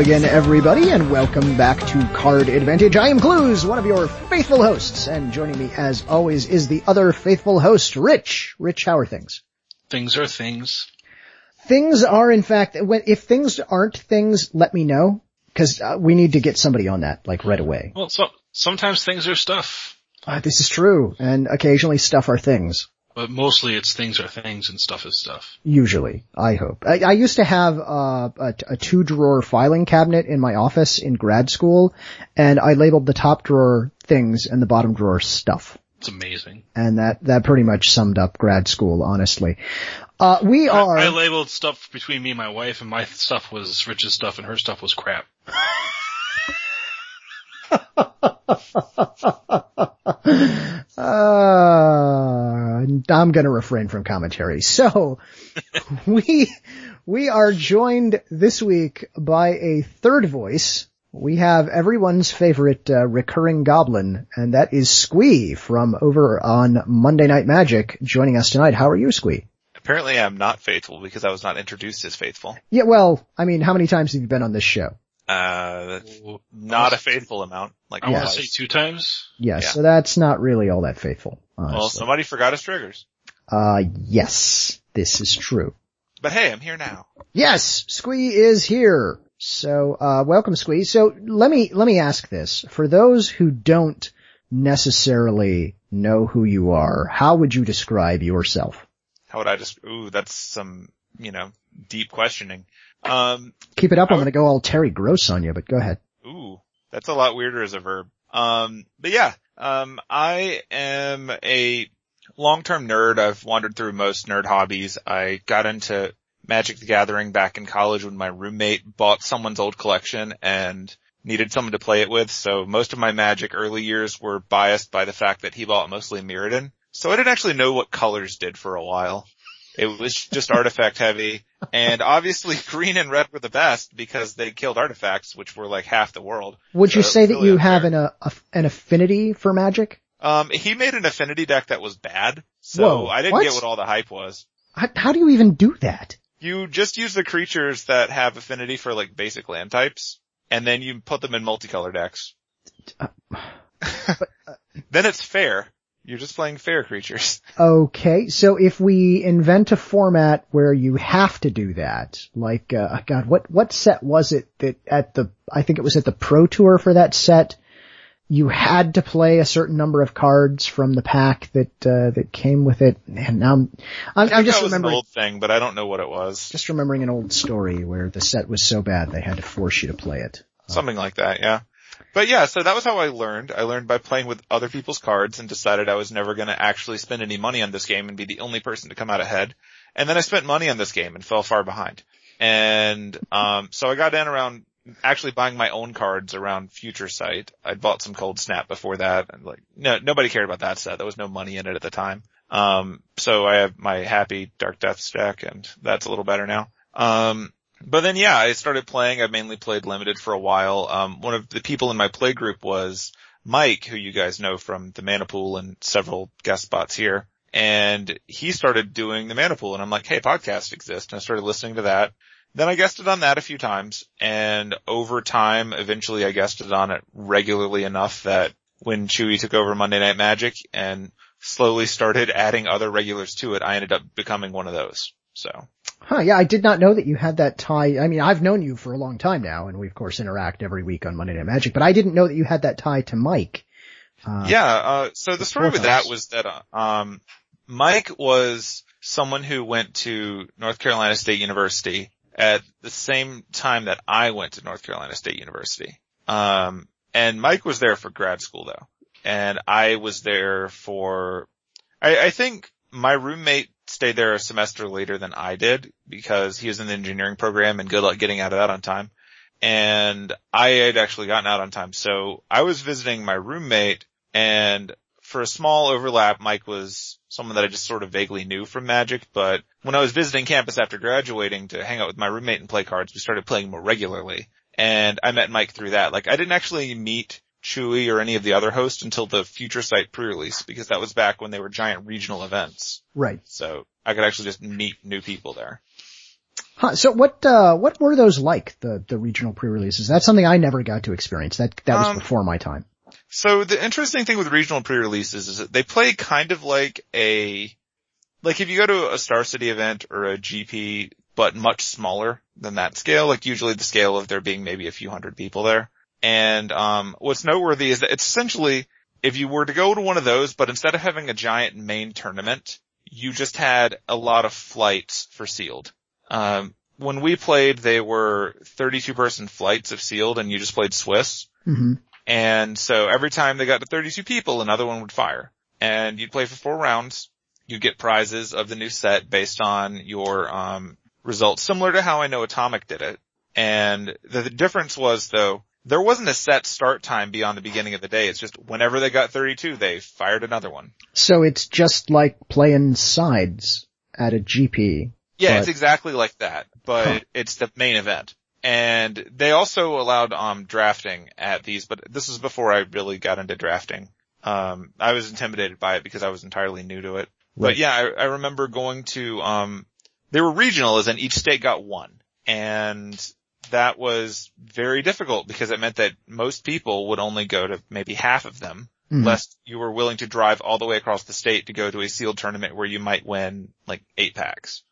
again everybody and welcome back to Card Advantage. I am Clues, one of your faithful hosts, and joining me as always is the other faithful host, Rich. Rich, how are things? Things are things. Things are in fact, if things aren't things, let me know, cause uh, we need to get somebody on that, like right away. Well, so, sometimes things are stuff, Uh, this is true, and occasionally stuff are things. But mostly it's things are things and stuff is stuff. Usually, I hope. I, I used to have uh, a, a two drawer filing cabinet in my office in grad school, and I labeled the top drawer things and the bottom drawer stuff. It's amazing. And that, that pretty much summed up grad school, honestly. Uh, we I, are, I labeled stuff between me and my wife and my stuff was Rich's stuff and her stuff was crap. uh, I'm gonna refrain from commentary. So, we, we are joined this week by a third voice. We have everyone's favorite uh, recurring goblin, and that is Squee from over on Monday Night Magic joining us tonight. How are you, Squee? Apparently I'm not faithful because I was not introduced as faithful. Yeah, well, I mean, how many times have you been on this show? Uh, not a faithful amount. Like I want to say two times. Yes, Yeah. so that's not really all that faithful, Well, somebody forgot his triggers. uh, yes, this is true. But hey, I'm here now. Yes, Squee is here. So, uh, welcome Squee. So let me, let me ask this. For those who don't necessarily know who you are, how would you describe yourself? How would I just, ooh, that's some, you know, deep questioning. Um, Keep it up, I'm I gonna go all Terry Gross on you, but go ahead. ooh, that's a lot weirder as a verb. Um, but yeah, um, I am a long-term nerd. I've wandered through most nerd hobbies. I got into Magic the Gathering back in college when my roommate bought someone's old collection and needed someone to play it with. So most of my Magic early years were biased by the fact that he bought mostly Mirrodin. So I didn't actually know what colors did for a while. It was just artifact heavy. And obviously green and red were the best because they killed artifacts, which were like half the world. Would you So say that really you unfair. have an, uh, an affinity for magic? Um, he made an affinity deck that was bad. So Whoa, I didn't what? get what all the hype was. How, how do you even do that? You just use the creatures that have affinity for like basic land types, and then you put them in multicolor decks. Uh, then it's fair. You're just playing fair creatures. Okay, so if we invent a format where you have to do that, like, uh, God, what, what set was it that at the, I think it was at the Pro Tour for that set, you had to play a certain number of cards from the pack that, uh, that came with it, and now I'm, I'm, I'm just was an remembering, old thing, but I don't know what it was. just remembering an old story where the set was so bad they had to force you to play it. Something like that, yeah. But yeah, so that was how I learned. I learned by playing with other people's cards and decided I was never gonna actually spend any money on this game and be the only person to come out ahead. And then I spent money on this game and fell far behind. And, um, so I got in around actually buying my own cards around Future Sight. I'd bought some Coldsnap before that and like, no, nobody cared about that set. There was no money in it at the time. Um, so I have my happy Dark Depths deck and that's a little better now. Um, but then yeah, I started playing. I mainly played limited for a while. Um, one of the people in my play group was Mike, who you guys know from the Mana Pool and several guest spots here. And he started doing the Mana Pool and I'm like, hey, podcasts exist. And I started listening to that. Then I guested on that a few times and over time, eventually I guested on it regularly enough that when Chewy took over Monday Night Magic and slowly started adding other regulars to it, I ended up becoming one of those. So Huh, yeah, I did not know that you had that tie. I mean, I've known you for a long time now, and we of course interact every week on Monday Night Magic, but I didn't know that you had that tie to Mike. Uh, Yeah, uh, so the story with that was that, uh, um, Mike was someone who went to North Carolina State University at the same time that I went to North Carolina State University. Um, and Mike was there for grad school though. And I was there for, I, I think my roommate stayed there a semester later than I did because he was in the engineering program and good luck getting out of that on time. And I had actually gotten out on time. So I was visiting my roommate and for a small overlap, Mike was someone that I just sort of vaguely knew from Magic, but when I was visiting campus after graduating to hang out with my roommate and play cards, we started playing more regularly. and I met Mike through that. Like I didn't actually meet Chewy or any of the other hosts until the Future Sight pre-release because that was back when they were giant regional events. Right. So I could actually just meet new people there. Huh, so what, uh, what were those like, the, the regional pre-releases? That's something I never got to experience. That, that was Um, before my time. So the interesting thing with regional pre-releases is that they play kind of like a, like if you go to a Star City event or a GP, but much smaller than that scale, like usually the scale of there being maybe a few hundred people there. And, um, what's noteworthy is that it's essentially, if you were to go to one of those, but instead of having a giant main tournament, you just had a lot of flights for sealed. Um, when we played, they were 32 person flights of sealed and you just played Swiss. hmm And so every time they got to 32 people, another one would fire. And you'd play for four rounds. You'd get prizes of the new set based on your, um, results, similar to how I know Atomic did it. And the, the difference was though, there wasn't a set start time beyond the beginning of the day. It's just whenever they got 32, they fired another one. So it's just like playing sides at a GP. Yeah, But- it's exactly like that, but Huh. it's the main event. And they also allowed, um, drafting at these, but this was before I really got into drafting. Um, I was intimidated by it because I was entirely new to it. But yeah, I, I remember going to, um, they were regional as in each state got one. And that was very difficult because it meant that most people would only go to maybe half of them Mhm. unless you were willing to drive all the way across the state to go to a sealed tournament where you might win like eight packs.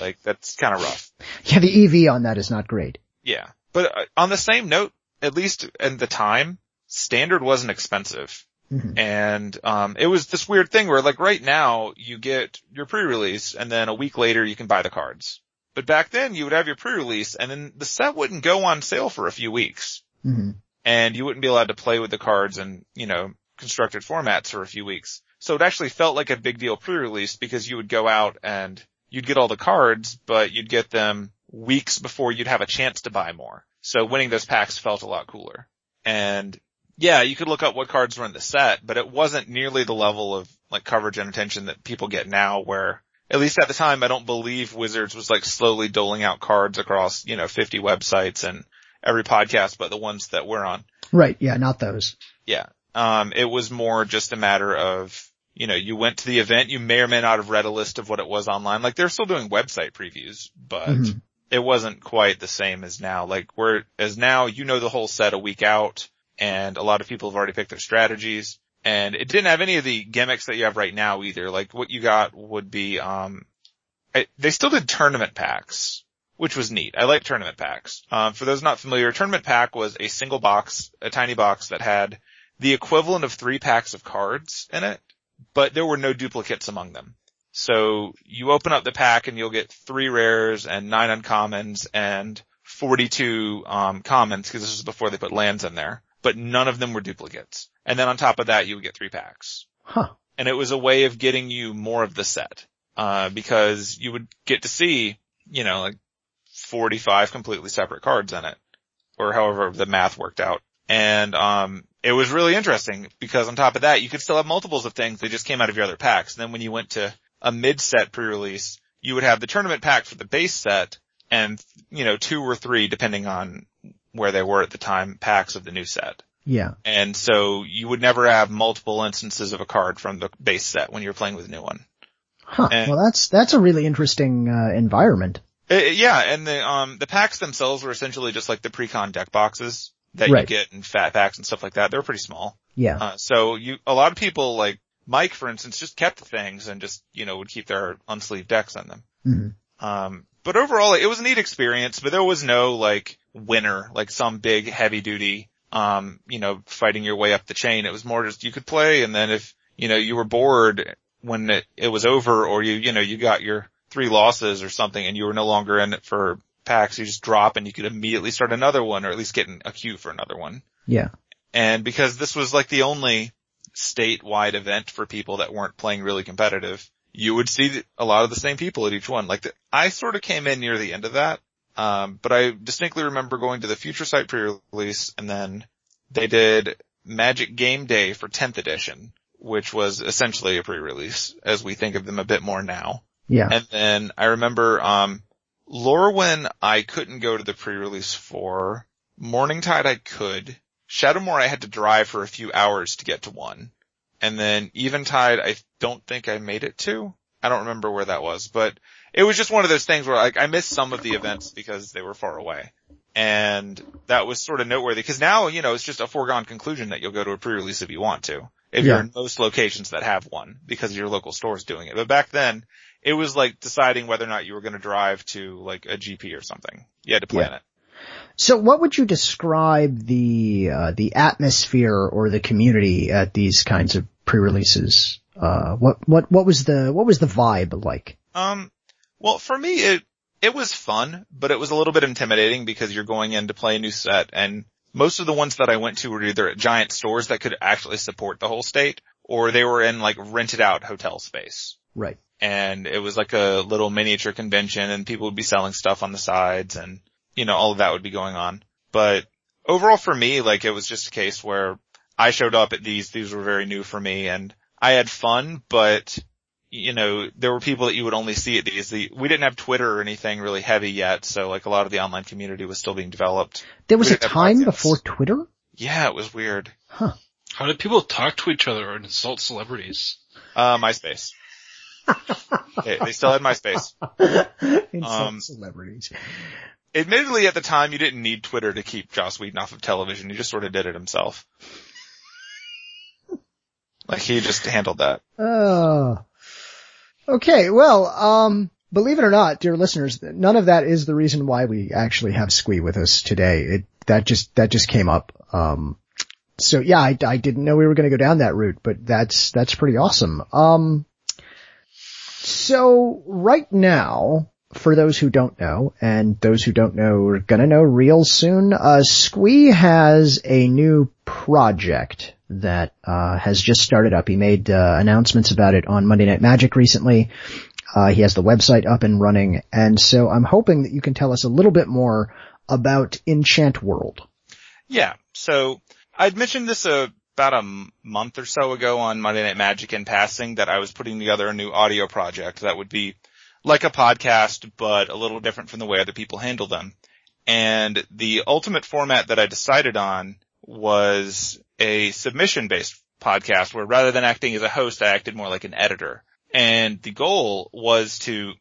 Like that's kind of rough. Yeah, the EV on that is not great. Yeah. But uh, on the same note, at least in the time, standard wasn't expensive. Mhm. And, um, it was this weird thing where like right now you get your pre-release and then a week later you can buy the cards. But back then you would have your pre-release and then the set wouldn't go on sale for a few weeks hmm and you wouldn't be allowed to play with the cards in, you know, constructed formats for a few weeks. So it actually felt like a big deal pre-release because you would go out and you'd get all the cards, but you'd get them weeks before you'd have a chance to buy more. So winning those packs felt a lot cooler. And yeah, you could look up what cards were in the set, but it wasn't nearly the level of like coverage and attention that people get now where at least at the time, I don't believe Wizards was like slowly doling out cards across, you know, 50 websites and every podcast but the ones that we're on. Right. Yeah, not those. Yeah. Um, it was more just a matter of, you know, you went to the event, you may or may not have read a list of what it was online. Like they're still doing website previews, but Mhm. it wasn't quite the same as now. Like where, as now you know the whole set a week out and a lot of people have already picked their strategies and it didn't have any of the gimmicks that you have right now either. Like what you got would be, um, they still did tournament packs, which was neat. I like tournament packs. Um, for those not familiar, a tournament pack was a single box, a tiny box that had the equivalent of three packs of cards in it, but there were no duplicates among them. So you open up the pack and you'll get three rares and nine uncommons and 42 um, commons because this was before they put lands in there, but none of them were duplicates. And then on top of that, you would get three packs. Huh. And it was a way of getting you more of the set, uh, because you would get to see, you know, like 45 completely separate cards in it or however the math worked out. And, um, it was really interesting because on top of that, you could still have multiples of things that just came out of your other packs. And then when you went to a mid-set pre-release, you would have the tournament pack for the base set and, you know, two or three, depending on where they were at the time, packs of the new set. Yeah. And so you would never have multiple instances of a card from the base set when you're playing with a new one. Huh. And- well, that's, that's a really interesting, uh, environment. Uh, yeah, and the um the packs themselves were essentially just like the pre-con deck boxes that Right. you get in fat packs and stuff like that. They're pretty small. Yeah. Uh, so you a lot of people like Mike, for instance, just kept the things and just you know would keep their unsleeved decks on them. hmm Um, but overall, it was a neat experience. But there was no like winner, like some big heavy duty, um, you know, fighting your way up the chain. It was more just you could play, and then if you know you were bored when it, it was over, or you you know you got your three losses or something, and you were no longer in it for packs, you just drop and you could immediately start another one, or at least get in a queue for another one. Yeah. And because this was like the only statewide event for people that weren't playing really competitive, you would see a lot of the same people at each one. Like the, I sort of came in near the end of that. Um, but I distinctly remember going to the Future Sight pre-release and then they did Magic Game Day for 10th edition, which was essentially a pre-release as we think of them a bit more now. Yeah. And then I remember, um, Lorwyn I couldn't go to the pre-release for, Morningtide I could. Shadowmoor I had to drive for a few hours to get to one. And then Eventide I don't think I made it to. I don't remember where that was, but it was just one of those things where like I missed some of the events because they were far away. And that was sort of noteworthy because now, you know, it's just a foregone conclusion that you'll go to a pre-release if you want to. If Yeah. you're in most locations that have one because your local store is doing it. But back then, it was like deciding whether or not you were going to drive to like a GP or something. You had to plan Yeah. it. So what would you describe the, uh, the atmosphere or the community at these kinds of pre-releases? Uh, what, what, what was the, what was the vibe like? Um, well, for me, it, it was fun, but it was a little bit intimidating because you're going in to play a new set and most of the ones that I went to were either at giant stores that could actually support the whole state or they were in like rented out hotel space. Right. And it was like a little miniature convention and people would be selling stuff on the sides and, you know, all of that would be going on. But overall for me, like it was just a case where I showed up at these, these were very new for me and I had fun, but you know, there were people that you would only see at these. The, we didn't have Twitter or anything really heavy yet, so like a lot of the online community was still being developed. There was a time before Twitter? Yeah, it was weird. Huh. How did people talk to each other and insult celebrities? Uh, MySpace. they, they still had MySpace. Insult Um, celebrities. Admittedly, at the time, you didn't need Twitter to keep Joss Whedon off of television. He just sort of did it himself. Like he just handled that. Oh. Okay, well, um, believe it or not, dear listeners, none of that is the reason why we actually have Squee with us today. It, that just, that just came up. Um, so yeah, I, I didn't know we were going to go down that route, but that's, that's pretty awesome. Um, so right now, for those who don't know, and those who don't know are gonna know real soon, uh, Squee has a new project that, uh, has just started up. He made, uh, announcements about it on Monday Night Magic recently. Uh, he has the website up and running, and so I'm hoping that you can tell us a little bit more about Enchant World. Yeah. So I'd mentioned this uh, about a month or so ago on Monday Night Magic in passing that I was putting together a new audio project that would be like a podcast, but a little different from the way other people handle them. And the ultimate format that I decided on was a submission based podcast where rather than acting as a host, I acted more like an editor. And the goal was to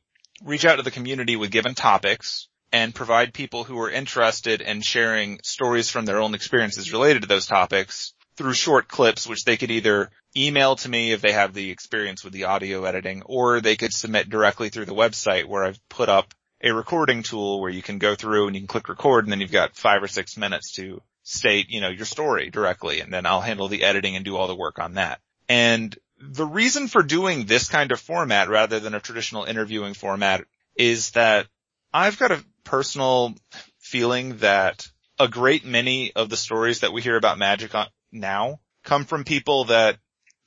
reach out to the community with given topics and provide people who were interested in sharing stories from their own experiences related to those topics through short clips, which they could either email to me if they have the experience with the audio editing, or they could submit directly through the website where I've put up a recording tool where you can go through and you can click record and then you've got five or six minutes to state, you know, your story directly and then I'll handle the editing and do all the work on that. And the reason for doing this kind of format rather than a traditional interviewing format is that I've got a personal feeling that a great many of the stories that we hear about magic now come from people that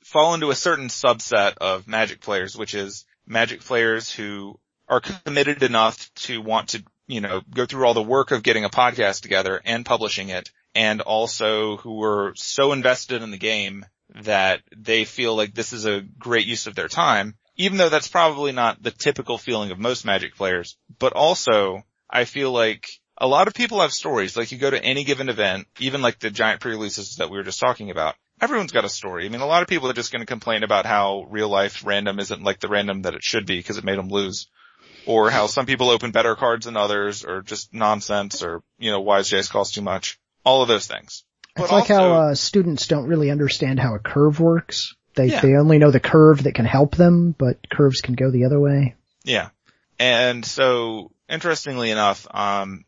fall into a certain subset of magic players, which is magic players who are committed enough to want to, you know, go through all the work of getting a podcast together and publishing it and also who were so invested in the game that they feel like this is a great use of their time, even though that's probably not the typical feeling of most magic players. But also, I feel like a lot of people have stories. Like you go to any given event, even like the giant pre-releases that we were just talking about. Everyone's got a story. I mean, a lot of people are just going to complain about how real life random isn't like the random that it should be because it made them lose. Or how some people open better cards than others or just nonsense or, you know, wise Jays cost too much. All of those things. It's But like how, uh, students don't really understand how a curve works. They, Yeah. they only know the curve that can help them, but curves can go the other way. Yeah. And so, interestingly enough, um,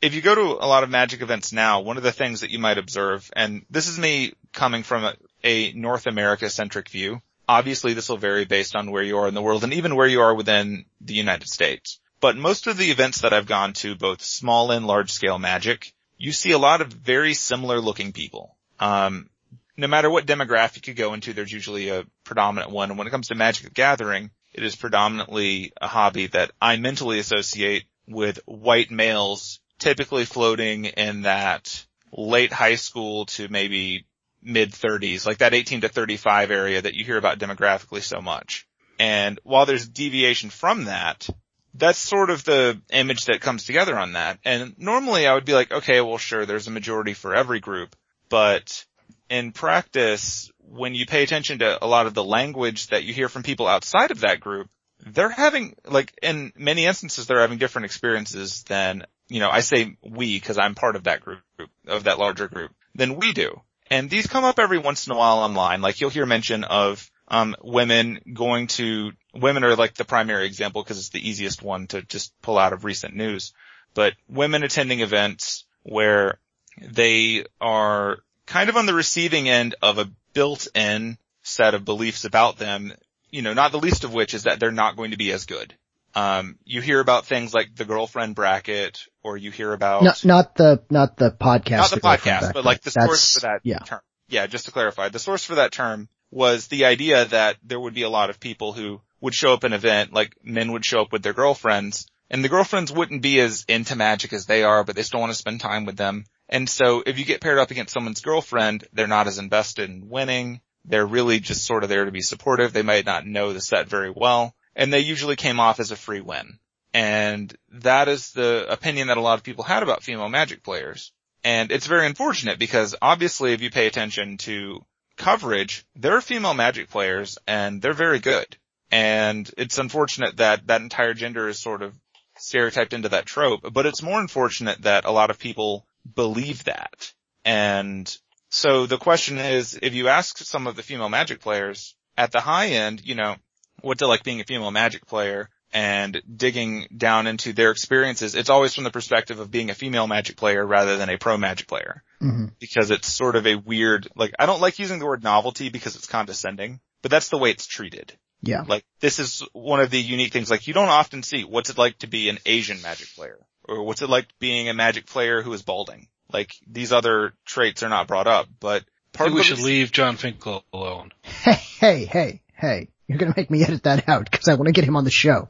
if you go to a lot of magic events now, one of the things that you might observe, and this is me coming from a, a North America centric view, obviously this will vary based on where you are in the world and even where you are within the United States. But most of the events that I've gone to, both small and large scale magic, you see a lot of very similar looking people. Um, no matter what demographic you go into, there's usually a predominant one. And when it comes to Magic the Gathering, it is predominantly a hobby that I mentally associate with white males, typically floating in that late high school to maybe mid thirties, like that 18 to 35 area that you hear about demographically so much. And while there's deviation from that, that's sort of the image that comes together on that. And normally I would be like, okay, well sure, there's a majority for every group, but in practice, when you pay attention to a lot of the language that you hear from people outside of that group, they're having, like, in many instances, they're having different experiences than, you know, I say we because I'm part of that group, of that larger group, than we do. And these come up every once in a while online. Like you'll hear mention of um, women going to women are like the primary example because it's the easiest one to just pull out of recent news. But women attending events where they are kind of on the receiving end of a built-in set of beliefs about them, you know, not the least of which is that they're not going to be as good. Um, you hear about things like the girlfriend bracket, or you hear about not, not the not the podcast, not the, the podcast, but like the That's- source for that Yeah, term. Yeah, just to clarify, the source for that term was the idea that there would be a lot of people who would show up an event, like men would show up with their girlfriends, and the girlfriends wouldn't be as into magic as they are, but they still want to spend time with them. And so if you get paired up against someone's girlfriend, they're not as invested in winning. They're really just sort of there to be supportive. They might not know the set very well, and they usually came off as a free win. And that is the opinion that a lot of people had about female magic players. And it's very unfortunate because obviously if you pay attention to coverage, there are female magic players and they're very good. And it's unfortunate that that entire gender is sort of stereotyped into that trope, but it's more unfortunate that a lot of people believe that. And so the question is, if you ask some of the female magic players at the high end, you know, what to like being a female magic player and digging down into their experiences, it's always from the perspective of being a female magic player rather than a pro magic player hmm because it's sort of a weird, like, I don't like using the word novelty because it's condescending, but that's the way it's treated. yeah. Like, this is one of the unique things, like, you don't often see what's it like to be an Asian magic player, or what's it like being a magic player who is balding. Like, these other traits are not brought up, but part Maybe of we should leave Jon Finkel alone. Hey, hey, hey, hey! You're gonna make me edit that out because I want to get him on the show.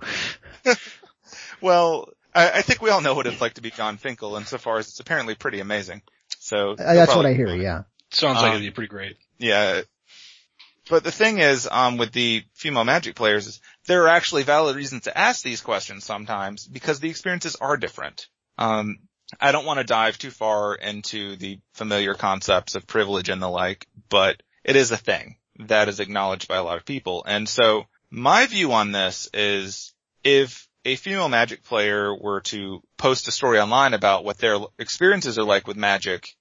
Well, I, I think we all know what it's like to be Jon Finkel, insofar as it's apparently pretty amazing. So Uh, that's what I hear. Yeah. Sounds like Um, it'd be pretty great. Yeah. But the thing is, um, with the female magic players is there are actually valid reasons to ask these questions sometimes because the experiences are different. Um, I don't want to dive too far into the familiar concepts of privilege and the like, but it is a thing that is acknowledged by a lot of people. And so my view on this is if a female magic player were to post a story online about what their experiences are like with magic,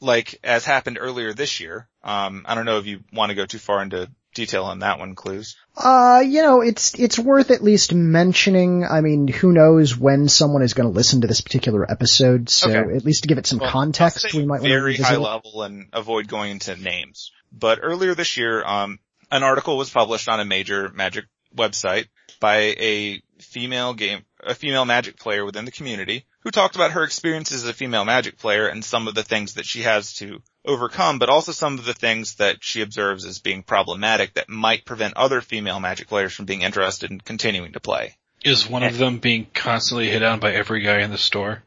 like as happened earlier this year. Um, I don't know if you want to go too far into detail on that one, Clues. Uh, you know, it's it's worth at least mentioning. I mean, who knows when someone is going to listen to this particular episode? So Okay. at least to give it some Well, context, we might want to very high level and avoid going into names. But earlier this year, um, an article was published on a major magic website by a female game, a female magic player within the community who talked about her experiences as a female magic player and some of the things that she has to overcome, but also some of the things that she observes as being problematic that might prevent other female magic players from being interested in continuing to play. Is one of them being constantly hit on by every guy in the store?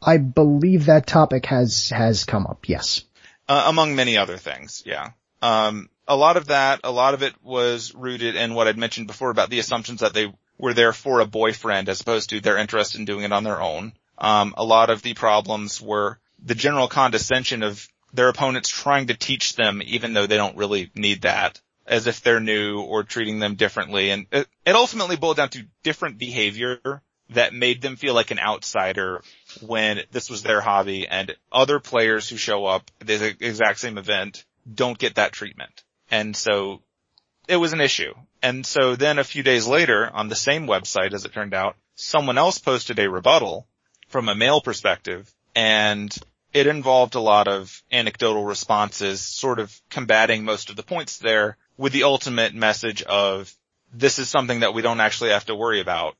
I believe that topic has has come up. Yes. Uh, among many other things, yeah. Um, a lot of that, a lot of it was rooted in what I'd mentioned before about the assumptions that they were there for a boyfriend as opposed to their interest in doing it on their own. Um, a lot of the problems were the general condescension of their opponents trying to teach them even though they don't really need that as if they're new or treating them differently. And it, it ultimately boiled down to different behavior that made them feel like an outsider when this was their hobby and other players who show up at the exact same event don't get that treatment. And so it was an issue. And so then a few days later on the same website, as it turned out, someone else posted a rebuttal from a male perspective and it involved a lot of anecdotal responses, sort of combating most of the points there with the ultimate message of this is something that we don't actually have to worry about,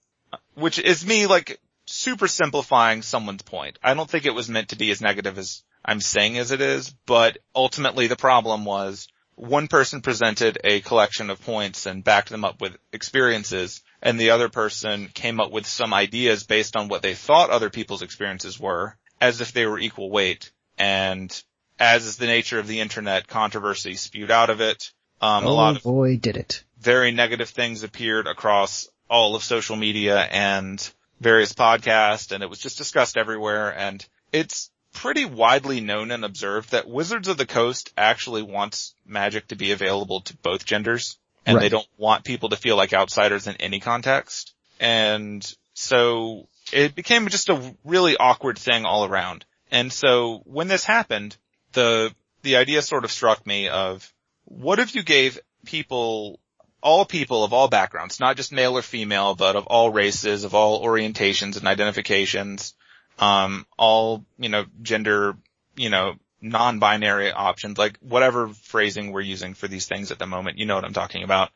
which is me like super simplifying someone's point. I don't think it was meant to be as negative as I'm saying as it is, but ultimately the problem was one person presented a collection of points and backed them up with experiences and the other person came up with some ideas based on what they thought other people's experiences were as if they were equal weight. And as is the nature of the internet, controversy spewed out of it. Um, a oh lot of boy, did it. very negative things appeared across all of social media and various podcasts and it was just discussed everywhere and it's pretty widely known and observed that Wizards of the Coast actually wants magic to be available to both genders and Right. they don't want people to feel like outsiders in any context. And so it became just a really awkward thing all around. And so when this happened, the, the idea sort of struck me of what if you gave people, all people of all backgrounds, not just male or female, but of all races, of all orientations and identifications, um, all, you know, gender, you know, non-binary options, like whatever phrasing we're using for these things at the moment, you know what I'm talking about.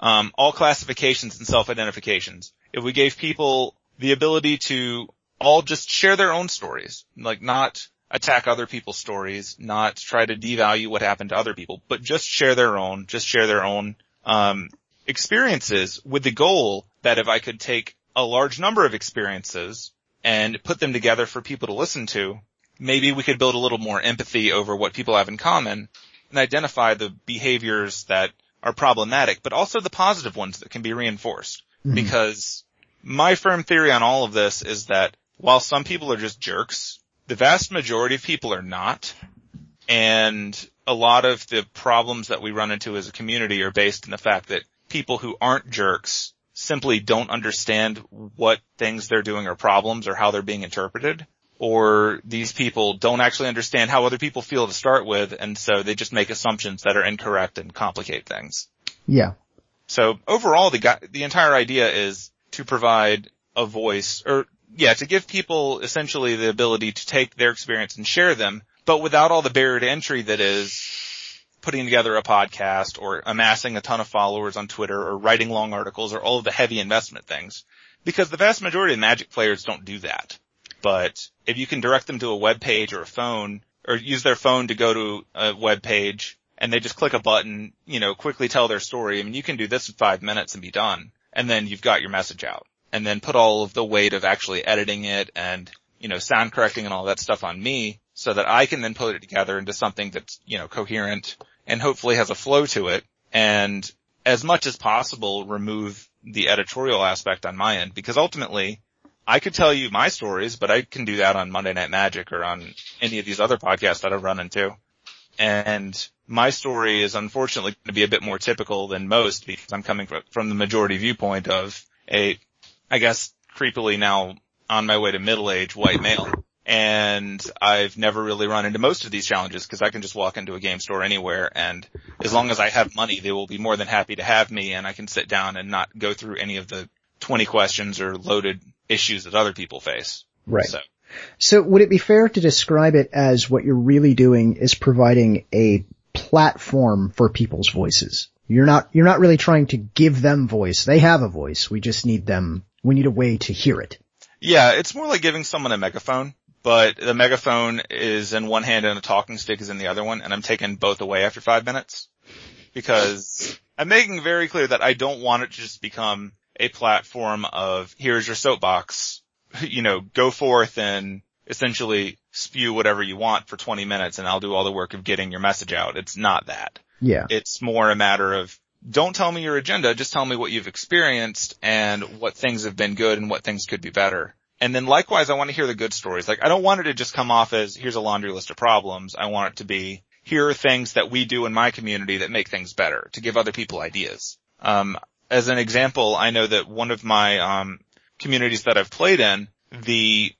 Um, all classifications and self-identifications. If we gave people the ability to all just share their own stories, like not attack other people's stories, not try to devalue what happened to other people, but just share their own, just share their own, um, experiences with the goal that if I could take a large number of experiences and put them together for people to listen to, maybe we could build a little more empathy over what people have in common and identify the behaviors that are problematic, but also the positive ones that can be reinforced. Mhm. Because my firm theory on all of this is that while some people are just jerks, the vast majority of people are not. And a lot of the problems that we run into as a community are based in the fact that people who aren't jerks simply don't understand what things they're doing are problems or how they're being interpreted. Or these people don't actually understand how other people feel to start with, and so they just make assumptions that are incorrect and complicate things. Yeah. So overall, the the entire idea is to provide a voice, or yeah, to give people essentially the ability to take their experience and share them, but without all the barrier to entry that is putting together a podcast or amassing a ton of followers on Twitter or writing long articles or all of the heavy investment things. Because the vast majority of Magic players don't do that. But if you can direct them to a web page or a phone or use their phone to go to a web page and they just click a button, you know, quickly tell their story. I mean, you can do this in five minutes and be done. And then you've got your message out and then put all of the weight of actually editing it and, you know, sound correcting and all that stuff on me so that I can then put it together into something that's, you know, coherent and hopefully has a flow to it. And as much as possible, remove the editorial aspect on my end because ultimately I could tell you my stories, but I can do that on Monday Night Magic or on any of these other podcasts that I've run into. And my story is unfortunately going to be a bit more typical than most because I'm coming from the majority viewpoint of a, I guess, creepily now on my way to middle age white male. And I've never really run into most of these challenges because I can just walk into a game store anywhere and as long as I have money, they will be more than happy to have me and I can sit down and not go through any of the 20 questions or loaded issues that other people face. Right. So So would it be fair to describe it as what you're really doing is providing a platform for people's voices? You're not, you're not really trying to give them voice. They have a voice. We just need them, we need a way to hear it. Yeah, it's more like giving someone a megaphone, but the megaphone is in one hand and a talking stick is in the other one, and I'm taking both away after five minutes. Because I'm making very clear that I don't want it to just become a platform of here's your soapbox, you know, go forth and essentially spew whatever you want for 20 minutes and I'll do all the work of getting your message out. It's not that. Yeah. It's more a matter of don't tell me your agenda, just tell me what you've experienced and what things have been good and what things could be better. And then likewise, I want to hear the good stories. Like I don't want it to just come off as here's a laundry list of problems. I want it to be here are things that we do in my community that make things better to give other people ideas. Um, as an example, I know that one of my, um, communities that I've played in, the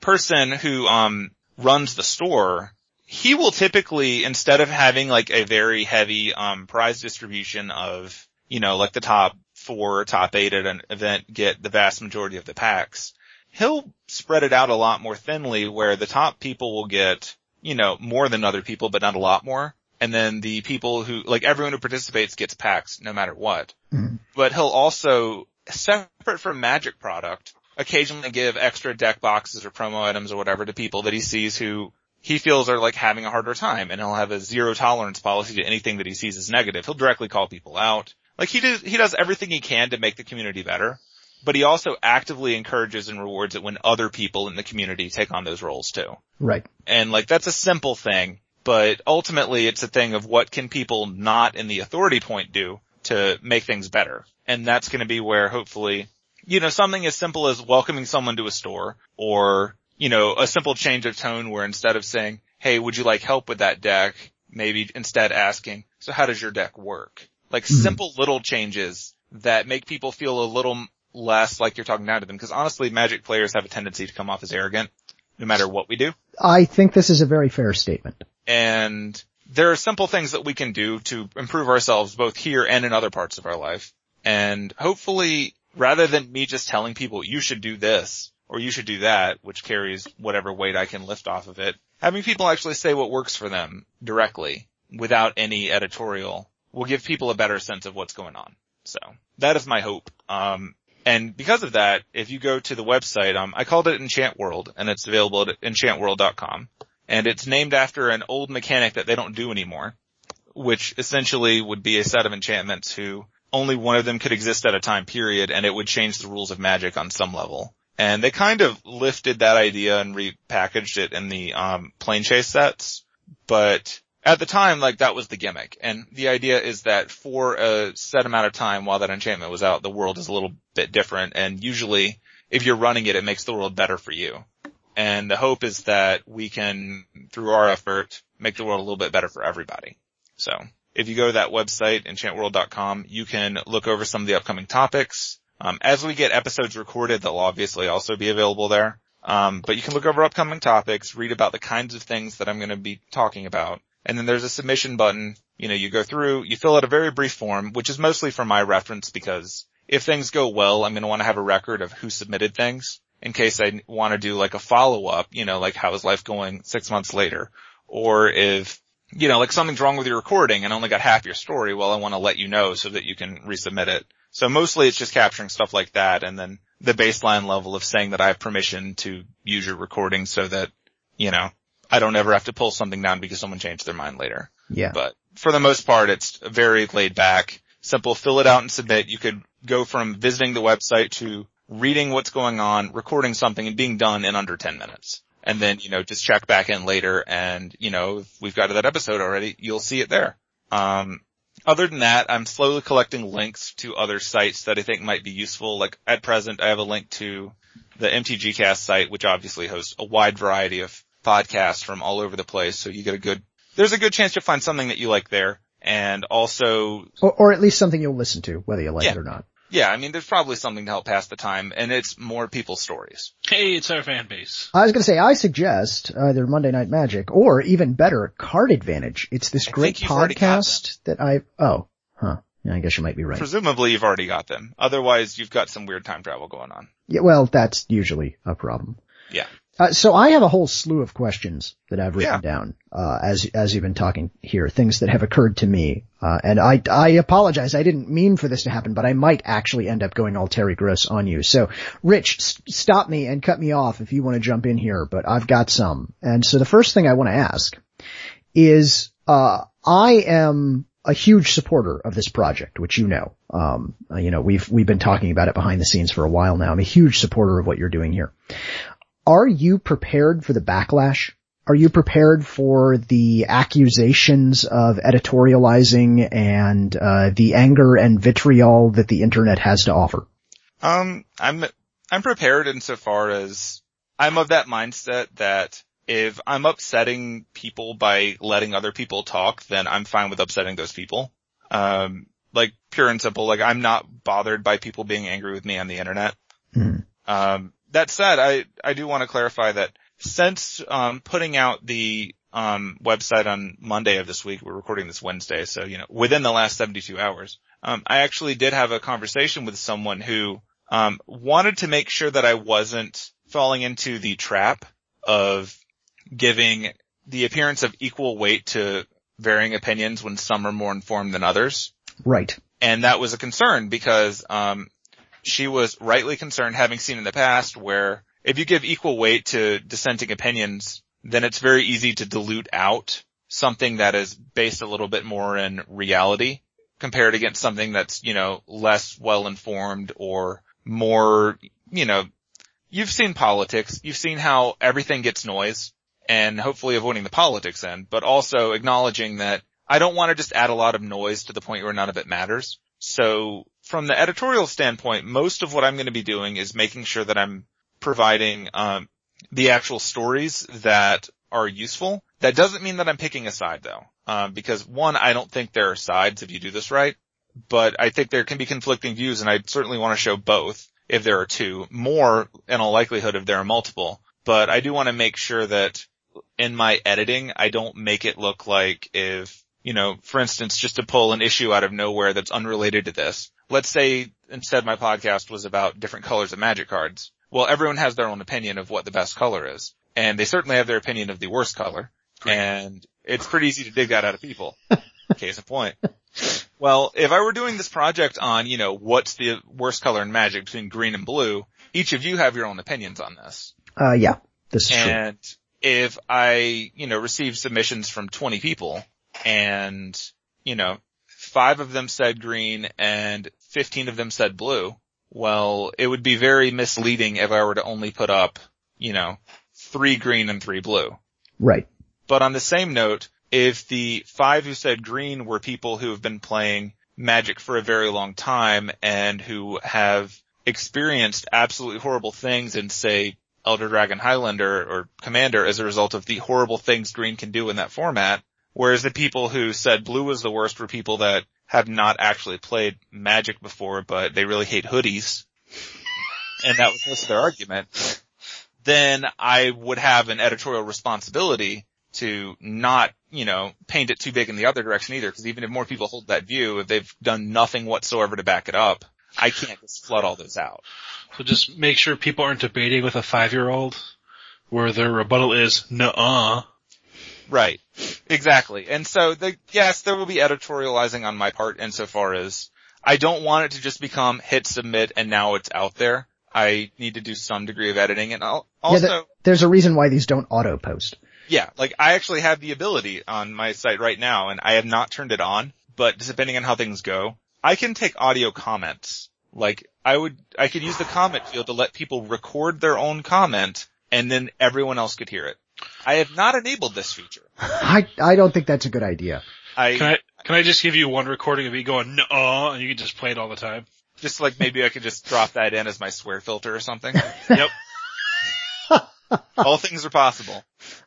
person who, um, runs the store, he will typically, instead of having like a very heavy, um, prize distribution of, you know, like the top four, top eight at an event get the vast majority of the packs, he'll spread it out a lot more thinly where the top people will get, you know, more than other people, but not a lot more. And then the people who, like everyone who participates gets packs no matter what. Mhm. But he'll also, separate from magic product, occasionally give extra deck boxes or promo items or whatever to people that he sees who he feels are like having a harder time and he'll have a zero tolerance policy to anything that he sees as negative. He'll directly call people out. Like he does, he does everything he can to make the community better, but he also actively encourages and rewards it when other people in the community take on those roles too. Right. And like that's a simple thing, but ultimately it's a thing of what can people not in the authority point do to make things better. And that's going to be where hopefully, you know, something as simple as welcoming someone to a store or, you know, a simple change of tone where instead of saying, Hey, would you like help with that deck? Maybe instead asking, so how does your deck work? Like Mhm. simple little changes that make people feel a little less like you're talking down to them. Cause honestly, magic players have a tendency to come off as arrogant no matter what we do. I think this is a very fair statement. And there are simple things that we can do to improve ourselves both here and in other parts of our life. And hopefully, rather than me just telling people you should do this or you should do that, which carries whatever weight I can lift off of it, having people actually say what works for them directly without any editorial will give people a better sense of what's going on. So that is my hope. Um, and because of that, if you go to the website, um, I called it Enchant World and it's available at enchantworld.com and it's named after an old mechanic that they don't do anymore, which essentially would be a set of enchantments who only one of them could exist at a time period and it would change the rules of magic on some level. And they kind of lifted that idea and repackaged it in the, um, Planechase sets, but at the time, like that was the gimmick. And the idea is that for a set amount of time while that enchantment was out, the world is a little bit different. And usually if you're running it, it makes the world better for you. And the hope is that we can, through our effort, make the world a little bit better for everybody. So if you go to that website, enchantworld.com, you can look over some of the upcoming topics. Um, as we get episodes recorded, they'll obviously also be available there. Um, but you can look over upcoming topics, read about the kinds of things that I'm going to be talking about. And then there's a submission button. You know, you go through, you fill out a very brief form, which is mostly for my reference because if things go well, I'm going to want to have a record of who submitted things in case I want to do like a follow up, you know, like how is life going six months later? Or if, you know, like something's wrong with your recording and only got half your story, well, I want to let you know so that you can resubmit it. So mostly it's just capturing stuff like that and then the baseline level of saying that I have permission to use your recording so that, you know, I don't ever have to pull something down because someone changed their mind later. Yeah. But for the most part, it's very laid back, simple, fill it out and submit. You could go from visiting the website to reading what's going on, recording something and being done in under 10 minutes. And then, you know, just check back in later and, you know, if we've got to that episode already, you'll see it there. Um, other than that, I'm slowly collecting links to other sites that I think might be useful. Like at present, I have a link to the MTGcast site, which obviously hosts a wide variety of podcasts from all over the place. So you get a good, there's a good chance you'll find something that you like there. And also, Or, or at least something you'll listen to, whether you like Yeah. it or not. yeah, I mean, there's probably something to help pass the time and it's more people's stories. Hey, it's our fan base. I was going to say, I suggest either Monday Night Magic or even better, Card Advantage. It's this I great think you've already got podcast that I, oh, huh. Yeah, I guess you might be right. Presumably you've already got them. Otherwise you've got some weird time travel going on. Yeah, well, that's usually a problem. Yeah. Uh, so I have a whole slew of questions that I've written Yeah. down, uh, as, as you've been talking here, things that have occurred to me. Uh, and I, I apologize. I didn't mean for this to happen, but I might actually end up going all Terry Gross on you. So Rich, s- stop me and cut me off if you want to jump in here, but I've got some. And so the first thing I want to ask is, uh, I am a huge supporter of this project, which you know. Um, you know, we've, we've been talking about it behind the scenes for a while now. I'm a huge supporter of what you're doing here. Are you prepared for the backlash? Are you prepared for the accusations of editorializing and uh, the anger and vitriol that the internet has to offer? Um, I'm, I'm prepared insofar as I'm of that mindset that if I'm upsetting people by letting other people talk, then I'm fine with upsetting those people. Um, like pure and simple, like I'm not bothered by people being angry with me on the internet. Mhm. Um, that said, I, I do want to clarify that since, um, putting out the, um, website on Monday of this week, we're recording this Wednesday, so, you know, within the last 72 hours, um, I actually did have a conversation with someone who, um, wanted to make sure that I wasn't falling into the trap of giving the appearance of equal weight to varying opinions when some are more informed than others Right. and that was a concern because um, she was rightly concerned, having seen in the past where if you give equal weight to dissenting opinions, then it's very easy to dilute out something that is based a little bit more in reality compared against something that's you know less well informed or more you know you've seen politics, you've seen how everything gets noise and hopefully avoiding the politics end, but also acknowledging that I don't want to just add a lot of noise to the point where none of it matters. So from the editorial standpoint, most of what I'm going to be doing is making sure that I'm providing, um, the actual stories that are useful. That doesn't mean that I'm picking a side though. Um, because one, I don't think there are sides if you do this right, but I think there can be conflicting views and I certainly want to show both if there are two, more in all likelihood if there are multiple. But I do want to make sure that in my editing, I don't make it look like if, you know, for instance, just to pull an issue out of nowhere that's unrelated to this. Let's say instead my podcast was about different colors of magic cards. Well, everyone has their own opinion of what the best color is. And they certainly have their opinion of the worst color. And it's pretty easy to dig that out of people. Case in point. Well, if I were doing this project on, you know, what's the worst color in magic between green and blue, each of you have your own opinions on this. Uh, yeah, this is true. And if I, you know, receive submissions from 20 people and, you know, five of them said green and 15 of them said blue, well, it would be very misleading if I were to only put up, you know, three green and three blue. Right. But on the same note, if the five who said green were people who have been playing magic for a very long time and who have experienced absolutely horrible things in say Elder Dragon Highlander or Commander as a result of the horrible things green can do in that format, whereas the people who said blue was the worst were people that have not actually played magic before, but they really hate hoodies. And that was most of their argument. Then I would have an editorial responsibility to not, you know, paint it too big in the other direction either, because even if more people hold that view, if they've done nothing whatsoever to back it up, I can't just flood all those out. So just make sure people aren't debating with a five-year-old where their rebuttal is, nuh-uh. Right. Exactly. And so the, yes, there will be editorializing on my part insofar as I don't want it to just become hit submit and now it's out there. I need to do some degree of editing and I'll, also, yeah, th- there's a reason why these don't auto post. yeah, like I actually have the ability on my site right now and I have not turned it on, but depending on how things go, I can take audio comments. Like I would, I could use the comment field to let people record their own comment and then everyone else could hear it. I have not enabled this feature. I, I don't think that's a good idea. I, Can I, can I just give you one recording of me going, nuh-uh, and you can just play it all the time? Just like maybe I could just drop that in as my swear filter or something. Yep. All things are possible.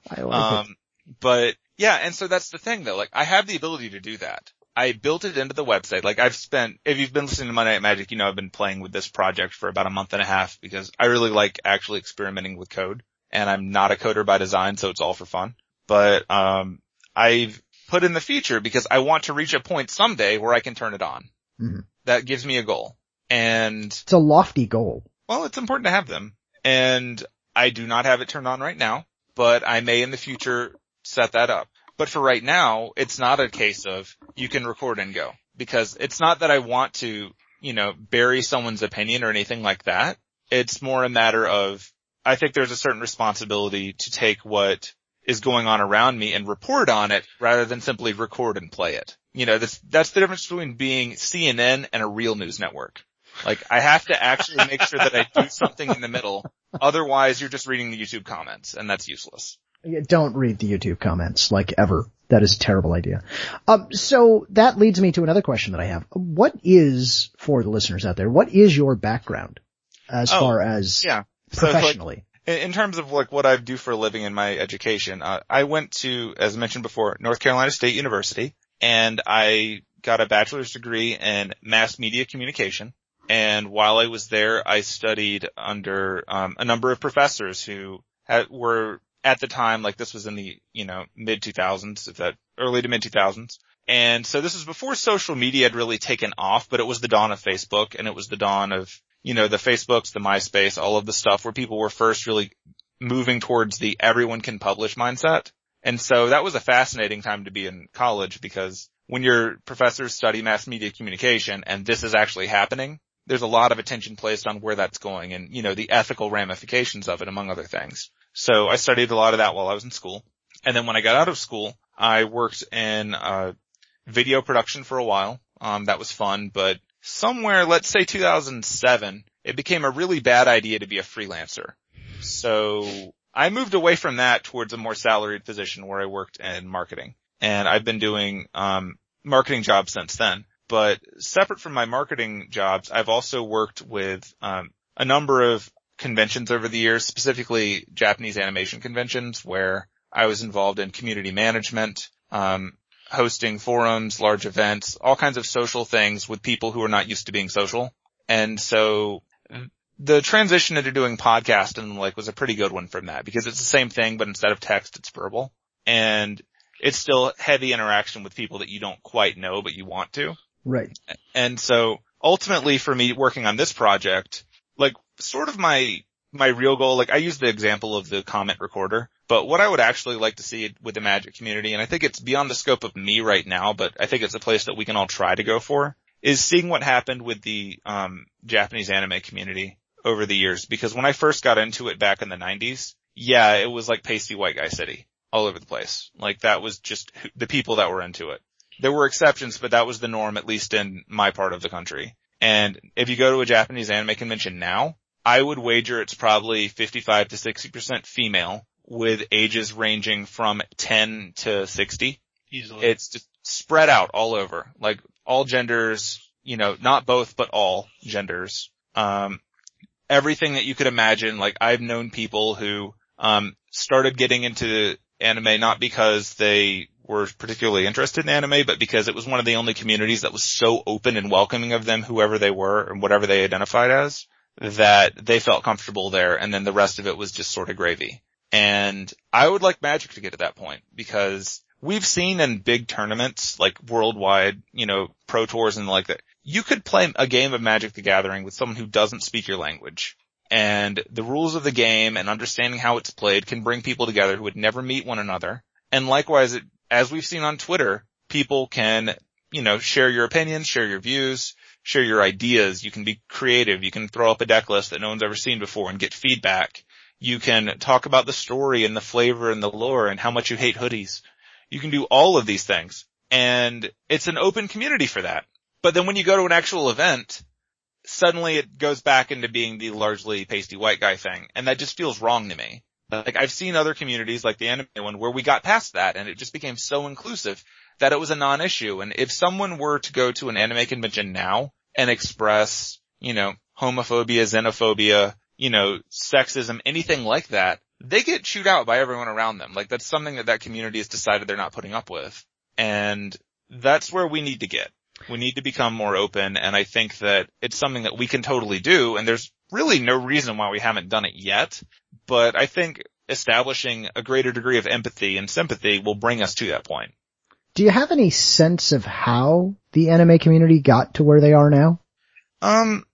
I like it. Um, but yeah, and so that's the thing though, like I have the ability to do that. I built it into the website. Like I've spent, if you've been listening to Monday Night Magic, you know I've been playing with this project for about a month and a half because I really like actually experimenting with code and I'm not a coder by design, so it's all for fun. But, um, I've put in the feature because I want to reach a point someday where I can turn it on. Mhm. That gives me a goal. And It's a lofty goal. well, it's important to have them. And I do not have it turned on right now, but I may in the future set that up. But for right now, it's not a case of you can record and go because it's not that I want to, you know, bury someone's opinion or anything like that. It's more a matter of I think there's a certain responsibility to take what is going on around me and report on it rather than simply record and play it. You know, that's, that's the difference between being CNN and a real news network. Like I have to actually make sure that I do something in the middle. Otherwise you're just reading the YouTube comments and that's useless. Yeah, Don't read the YouTube comments, like ever. That is a terrible idea. Um, so that leads me to another question that I have. What is, for the listeners out there, what is your background as Oh, far as Yeah. So, like, professionally? in, in terms of like what I do for a living in my education, uh, I went to, as I mentioned before, North Carolina State University and I got a bachelor's degree in mass media communication. And while I was there, I studied under um, a number of professors who had, were at the time, like this was in the, you know, mid 2000s, if that early to mid 2000s. And so this was before social media had really taken off, but it was the dawn of Facebook and it was the dawn of, you know, the Facebooks, the MySpace, all of the stuff where people were first really moving towards the everyone can publish mindset. And so that was a fascinating time to be in college because when your professors study mass media communication and this is actually happening, there's a lot of attention placed on where that's going and, you know, the ethical ramifications of it, among other things. So I studied a lot of that while I was in school. And then when I got out of school, I worked in, uh, video production for a while. Um, that was fun, but somewhere, let's say 2007, it became a really bad idea to be a freelancer. So I moved away from that towards a more salaried position where I worked in marketing and I've been doing, um, marketing jobs since then. But separate from my marketing jobs, I've also worked with um, a number of conventions over the years, specifically Japanese animation conventions, where I was involved in community management, um, hosting forums, large events, all kinds of social things with people who are not used to being social. And so the transition into doing podcasting like was a pretty good one from that because it's the same thing, but instead of text, it's verbal and it's still heavy interaction with people that you don't quite know, but you want to. Right. And so ultimately for me working on this project, like sort of my, my real goal, like I use the example of the comment recorder, but what I would actually like to see with the magic community, and I think it's beyond the scope of me right now, but I think it's a place that we can all try to go for, is seeing what happened with the, um, Japanese anime community over the years. Because when I first got into it back in the nineties, yeah, it was like pasty white guy city all over the place. Like that was just the people that were into it. There were exceptions, but that was the norm, at least in my part of the country. And if you go to a Japanese anime convention now, I would wager it's probably 55 to 60% female with ages ranging from 10 to 60. Easily. It's just spread out all over, like all genders, you know, not both, but all genders. Um, everything that you could imagine. Like I've known people who, um, started getting into anime not because they were particularly interested in anime, but because it was one of the only communities that was so open and welcoming of them, whoever they were and whatever they identified as, that they felt comfortable there. And then the rest of it was just sort of gravy. And I would like Magic to get to that point because we've seen in big tournaments, like worldwide, you know, pro tours and like that, you could play a game of Magic the Gathering with someone who doesn't speak your language. And the rules of the game and understanding how it's played can bring people together who would never meet one another. And likewise, it, as we've seen on Twitter, people can, you know, share your opinions, share your views, share your ideas. You can be creative. You can throw up a deck list that no one's ever seen before and get feedback. You can talk about the story and the flavor and the lore and how much you hate hoodies. You can do all of these things. And it's an open community for that. But then when you go to an actual event, suddenly it goes back into being the largely pasty white guy thing. And that just feels wrong to me. Like I've seen other communities like the anime one where we got past that and it just became so inclusive that it was a non-issue. And if someone were to go to an anime convention now and express, you know, homophobia, xenophobia, you know, sexism, anything like that, they get chewed out by everyone around them. Like that's something that that community has decided they're not putting up with. And that's where we need to get. We need to become more open and I think that it's something that we can totally do and there's really no reason why we haven't done it yet. But I think establishing a greater degree of empathy and sympathy will bring us to that point. Do you have any sense of how the anime community got to where they are now? Um,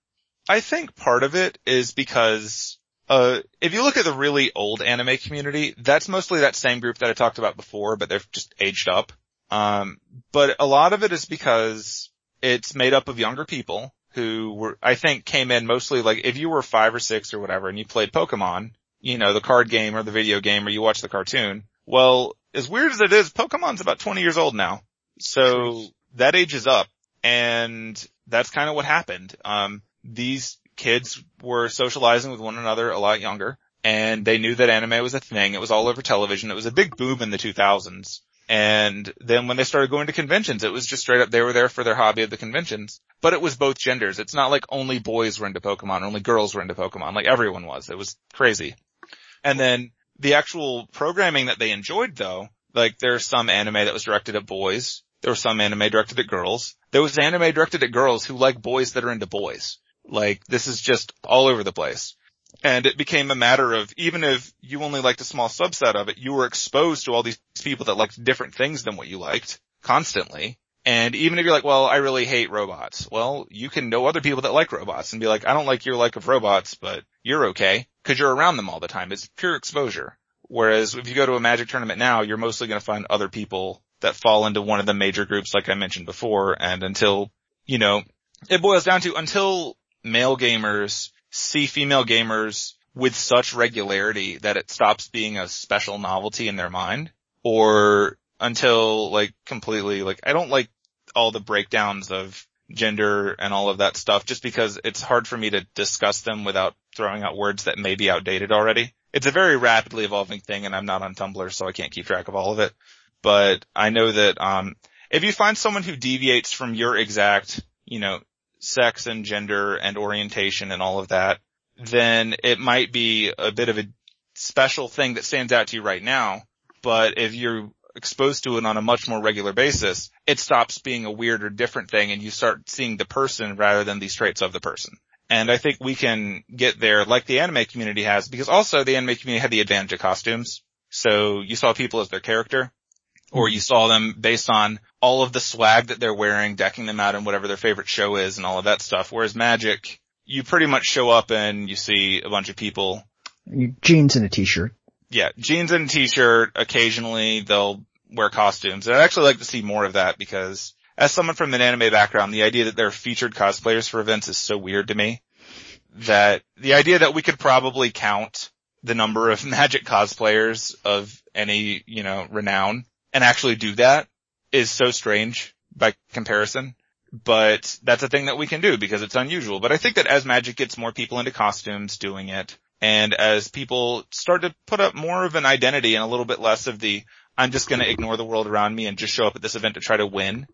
I think part of it is because uh, if you look at the really old anime community, that's mostly that same group that I talked about before, but they've just aged up. Um, but a lot of it is because it's made up of younger people who were, I think came in mostly like if you were five or six or whatever and you played Pokemon, you know, the card game or the video game or you watch the cartoon, well, as weird as it is, Pokemon's about 20 years old now. So that age is up and that's kind of what happened. Um, these kids were socializing with one another a lot younger and they knew that anime was a thing. It was all over television. It was a big boom in the 2000s. And then when they started going to conventions, it was just straight up, they were there for their hobby of the conventions, but it was both genders. It's not like only boys were into Pokemon, only girls were into Pokemon, like everyone was. It was crazy. And then the actual programming that they enjoyed though, like there's some anime that was directed at boys. There was some anime directed at girls. There was anime directed at girls who like boys that are into boys. Like this is just all over the place. And it became a matter of even if you only liked a small subset of it, you were exposed to all these people that liked different things than what you liked constantly. And even if you're like, well, I really hate robots. Well, you can know other people that like robots and be like, I don't like your like of robots, but you're okay because you're around them all the time. It's pure exposure. Whereas if you go to a magic tournament now, you're mostly going to find other people that fall into one of the major groups like I mentioned before. And until, you know, it boils down to until male gamers see female gamers with such regularity that it stops being a special novelty in their mind or until like completely like I don't like all the breakdowns of gender and all of that stuff just because it's hard for me to discuss them without throwing out words that may be outdated already. It's a very rapidly evolving thing and I'm not on Tumblr so I can't keep track of all of it. But I know that um if you find someone who deviates from your exact, you know, sex and gender and orientation and all of that, then it might be a bit of a special thing that stands out to you right now. But if you're exposed to it on a much more regular basis, it stops being a weird or different thing and you start seeing the person rather than these traits of the person. And I think we can get there like the anime community has because also the anime community had the advantage of costumes. So you saw people as their character or you saw them based on all of the swag that they're wearing, decking them out in whatever their favorite show is and all of that stuff. Whereas magic, you pretty much show up and you see a bunch of people. Jeans and a t-shirt. Yeah, jeans and a t-shirt. Occasionally they'll wear costumes. And I'd actually like to see more of that because as someone from an anime background, the idea that there are featured cosplayers for events is so weird to me that the idea that we could probably count the number of magic cosplayers of any, you know, renown and actually do that is so strange by comparison. But that's a thing that we can do because it's unusual. But I think that as magic gets more people into costumes doing it and as people start to put up more of an identity and a little bit less of the, I'm just going to ignore the world around me and just show up at this event to try to win.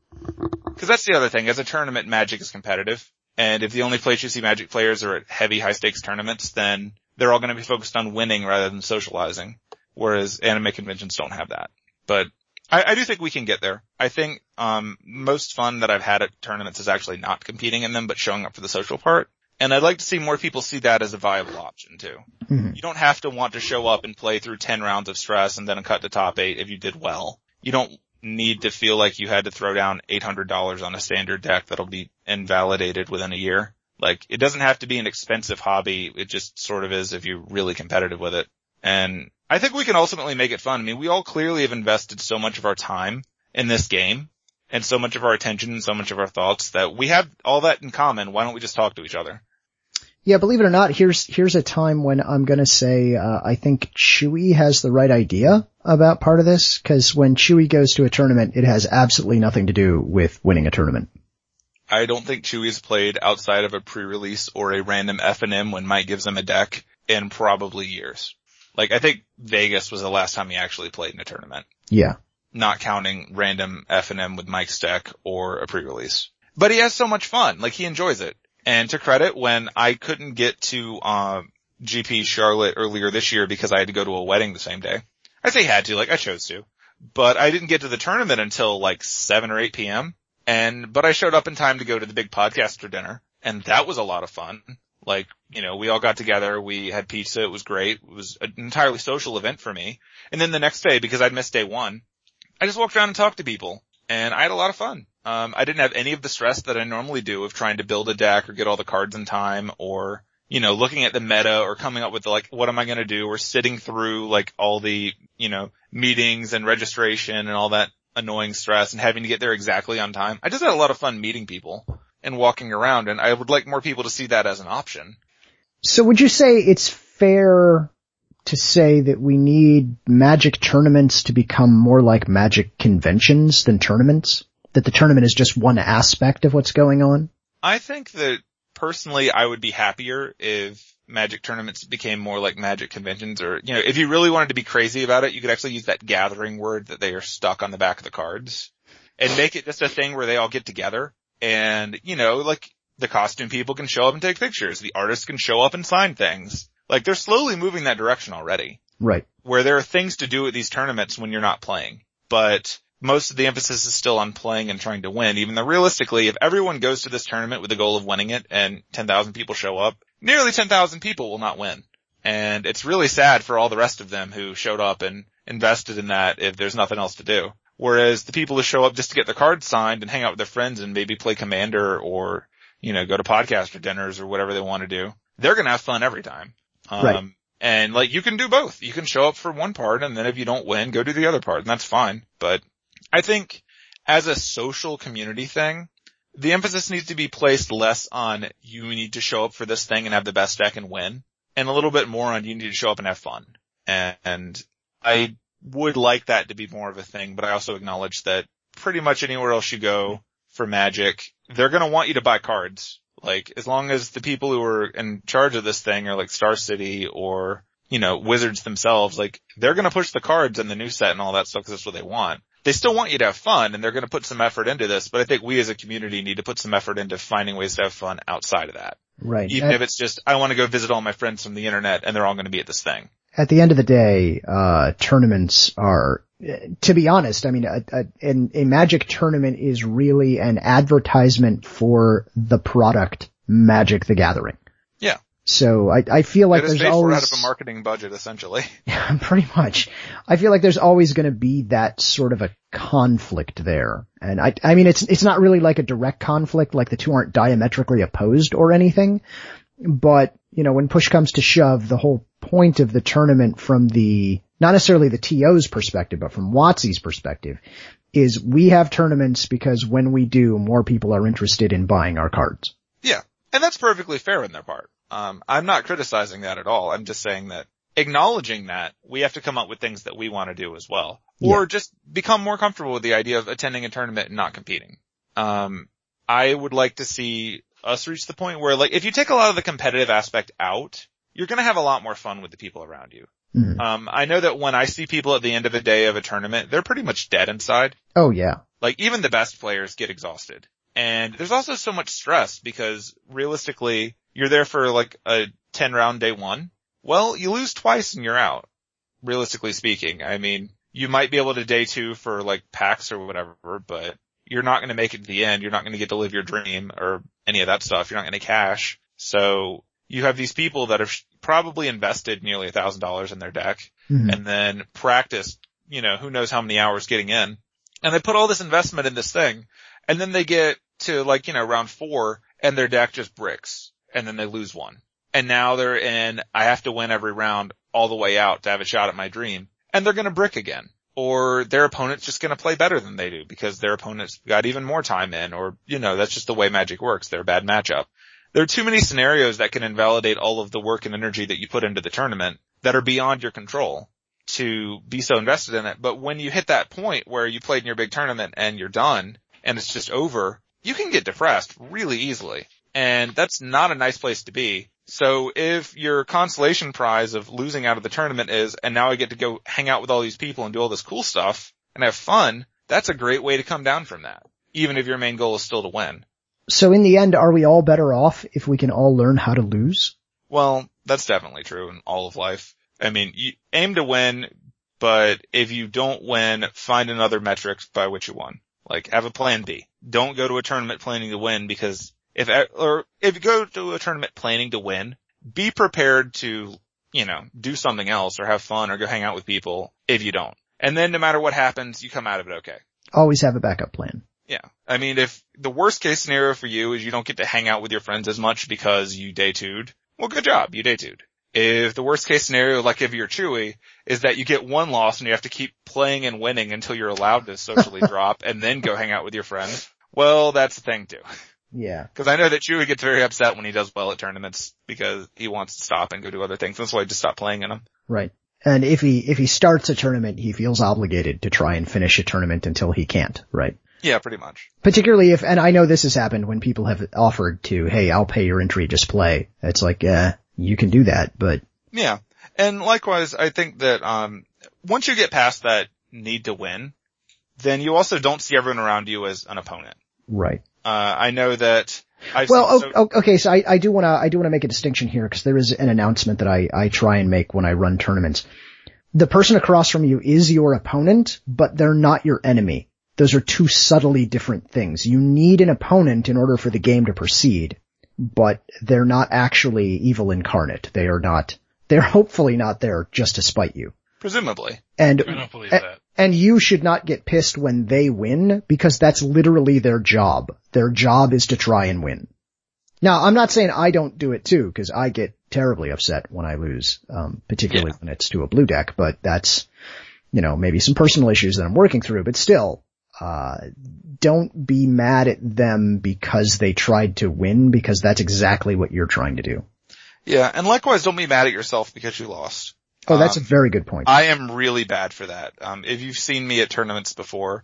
Cause that's the other thing. As a tournament, magic is competitive. And if the only place you see magic players are at heavy high stakes tournaments, then they're all going to be focused on winning rather than socializing. Whereas anime conventions don't have that. But I, I do think we can get there. I think, um, most fun that I've had at tournaments is actually not competing in them, but showing up for the social part. And I'd like to see more people see that as a viable option too. Mhm. You don't have to want to show up and play through 10 rounds of stress and then cut to top eight if you did well. You don't need to feel like you had to throw down $800 on a standard deck that'll be invalidated within a year. Like it doesn't have to be an expensive hobby. It just sort of is if you're really competitive with it. And I think we can ultimately make it fun. I mean, we all clearly have invested so much of our time in this game and so much of our attention and so much of our thoughts that we have all that in common. Why don't we just talk to each other? Yeah, believe it or not, here's here's a time when I'm gonna say uh, I think Chewy has the right idea about part of this because when Chewy goes to a tournament, it has absolutely nothing to do with winning a tournament. I don't think Chewie's played outside of a pre-release or a random FNM when Mike gives him a deck in probably years. Like I think Vegas was the last time he actually played in a tournament, Yeah, not counting random FNM with Mike's deck or a pre-release. But he has so much fun. Like he enjoys it. And to credit, when I couldn't get to, um, GP Charlotte earlier this year because I had to go to a wedding the same day. I say had to, like I chose to, but I didn't get to the tournament until like 7 or 8 p.m. And, but I showed up in time to go to the big podcaster dinner and that was a lot of fun. Like, you know, we all got together, we had pizza, it was great. It was an entirely social event for me. And then the next day, because I'd missed day one, I just walked around and talked to people and I had a lot of fun. Um, I didn't have any of the stress that I normally do of trying to build a deck or get all the cards in time or, you know, looking at the meta or coming up with like, what am I going to do or sitting through like all the, you know, meetings and registration and all that annoying stress and having to get there exactly on time. I just had a lot of fun meeting people and walking around and I would like more people to see that as an option. So would you say it's fair to say that we need magic tournaments to become more like magic conventions than tournaments? That the tournament is just one aspect of what's going on? I think that personally I would be happier if magic tournaments became more like magic conventions or, you know, if you really wanted to be crazy about it, you could actually use that gathering word that they are stuck on the back of the cards and make it just a thing where they all get together and, you know, like the costume people can show up and take pictures. The artists can show up and sign things. Like they're slowly moving that direction already Right. where there are things to do at these tournaments when you're not playing, but most of the emphasis is still on playing and trying to win, even though realistically, if everyone goes to this tournament with the goal of winning it and 10,000 people show up, nearly 10,000 people will not win. And it's really sad for all the rest of them who showed up and invested in that if there's nothing else to do. Whereas the people who show up just to get their cards signed and hang out with their friends and maybe play commander or, you know, go to podcaster dinners or whatever they want to do, they're going to have fun every time. Um, Right. and like you can do both. You can show up for one part and then if you don't win, go do the other part and that's fine. But I think as a social community thing, the emphasis needs to be placed less on you need to show up for this thing and have the best deck and win and a little bit more on you need to show up and have fun. And, and I would like that to be more of a thing, but I also acknowledge that pretty much anywhere else you go for magic, they're going to want you to buy cards. Like as long as the people who are in charge of this thing are like Star City or, you know, Wizards themselves, like they're going to push the cards and the new set and all that stuff because that's what they want. they still want you to have fun and they're going to put some effort into this, but I think we as a community need to put some effort into finding ways to have fun outside of that. Right. Even At- if it's just, I want to go visit all my friends from the internet and they're all going to be at this thing. At the end of the day, uh, tournaments are, to be honest, I mean, a, a, a magic tournament is really an advertisement for the product Magic the Gathering. Yeah. So I, I feel like there's always, out of a marketing budget essentially. pretty much, I feel like there's always going to be that sort of a conflict there. And I, I mean, it's, it's not really like a direct conflict, like the two aren't diametrically opposed or anything. But, you know, when push comes to shove, the whole point of the tournament from the, not necessarily the TO's perspective, but from WotC's perspective, is we have tournaments because when we do, more people are interested in buying our cards. Yeah. And that's perfectly fair in their part. Um, I'm not criticizing that at all. I'm just saying that acknowledging that we have to come up with things that we want to do as well. Or just become more comfortable with the idea of attending a tournament and not competing. Um, I would like to see us reach the point where like if you take a lot of the competitive aspect out, you're going to have a lot more fun with the people around you. Mhm. Um, I know that when I see people at the end of a day of a tournament, they're pretty much dead inside. Oh yeah. Like even the best players get exhausted. And there's also so much stress because realistically, you're there for like a 10 round day one. Well, you lose twice and you're out. Realistically speaking. I mean, you might be able to day two for like packs or whatever, but you're not going to make it to the end. You're not going to get to live your dream or any of that stuff. You're not going to cash. So you have these people that have probably invested nearly a thousand dollars in their deck Mhm. and then practiced, you know, who knows how many hours getting in. And they put all this investment in this thing and then they get to like, you know, round four and their deck just bricks and then they lose one. And now they're in, I have to win every round all the way out to have a shot at my dream and they're going to brick again. Or their opponent's just going to play better than they do because their opponent's got even more time in or, you know, that's just the way magic works. They're a bad matchup. There are too many scenarios that can invalidate all of the work and energy that you put into the tournament that are beyond your control to be so invested in it. But when you hit that point where you played in your big tournament and you're done and it's just over, you can get depressed really easily. And that's not a nice place to be. So if your consolation prize of losing out of the tournament is, and now I get to go hang out with all these people and do all this cool stuff and have fun, that's a great way to come down from that. Even if your main goal is still to win. So in the end, are we all better off if we can all learn how to lose? Well, that's definitely true in all of life. I mean, you aim to win, but if you don't win, find another metric by which you won. Like have a plan B. Don't go to a tournament planning to win because if, or if you go to a tournament planning to win, be prepared to, you know, do something else or have fun or go hang out with people if you don't. And then no matter what happens, you come out of it okay. Always have a backup plan. Yeah. I mean, if the worst case scenario for you is you don't get to hang out with your friends as much because you day two'd, well, good job. You day two'd. If the worst case scenario, like if you're Chewy, is that you get one loss and you have to keep playing and winning until you're allowed to socially drop and then go hang out with your friends, well, that's the thing too. Yeah. Cause I know that Chewy gets very upset when he does well at tournaments because he wants to stop and go do other things. That's why I just stopped playing in them. Right. And if he, if he starts a tournament, he feels obligated to try and finish a tournament until he can't, right? Yeah, pretty much. Particularly if, and I know this has happened when people have offered to, hey, I'll pay your entry, just play. It's like, uh, you can do that, but Yeah. And likewise, I think that, um, once you get past that need to win, then you also don't see everyone around you as an opponent. right. Uh, I know that I've Well, seen, o- o- okay, so I, I do want to I do want to make a distinction here because there is an announcement that I I try and make when I run tournaments. The person across from you is your opponent, but they're not your enemy. Those are two subtly different things. You need an opponent in order for the game to proceed, but they're not actually evil incarnate. They are not. They're hopefully not there just to spite you. presumably. And I don't believe that. and you should not get pissed when they win because that's literally their job. Their job is to try and win. Now, I'm not saying I don't do it too because I get terribly upset when I lose, um, particularly Yeah. when it's to a blue deck, but that's, you know, maybe some personal issues that I'm working through, but still, uh, don't be mad at them because they tried to win because that's exactly what you're trying to do. Yeah. And likewise, don't be mad at yourself because you lost. Oh, that's Um, a very good point. I am really bad for that. Um, if you've seen me at tournaments before,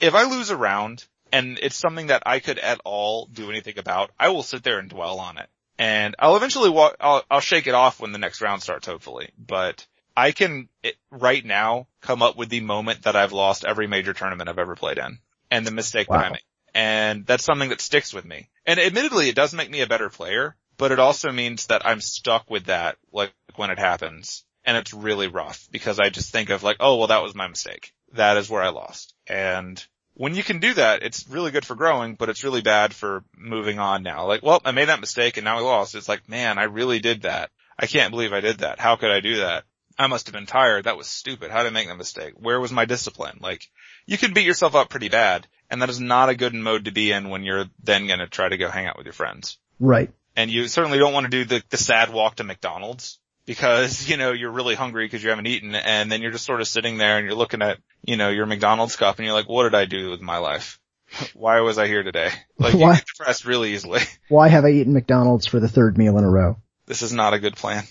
if I lose a round and it's something that I could at all do anything about, I will sit there and dwell on it. And I'll eventually walk, I'll, I'll shake it off when the next round starts, hopefully. But I can it, right now come up with the moment that I've lost every major tournament I've ever played in and the mistake Wow. that I made. And that's something that sticks with me. And admittedly, it does make me a better player, but it also means that I'm stuck with that, like when it happens. And it's really rough because I just think of like, oh, well, that was my mistake. That is where I lost. And when you can do that, it's really good for growing, but it's really bad for moving on now. Like, well, I made that mistake and now I lost. It's like, man, I really did that. I can't believe I did that. How could I do that? I must have been tired. That was stupid. How did I make that mistake? Where was my discipline? Like, you can beat yourself up pretty bad, and that is not a good mode to be in when you're then gonna try to go hang out with your friends. Right. And you certainly don't want to do the, the sad walk to McDonald's because, you know, you're really hungry because you haven't eaten and then you're just sort of sitting there and you're looking at, you know, your McDonald's cup and you're like, what did I do with my life? Why was I here today? Like, you Why- get depressed really easily. Why have I eaten McDonald's for the third meal in a row? This is not a good plan.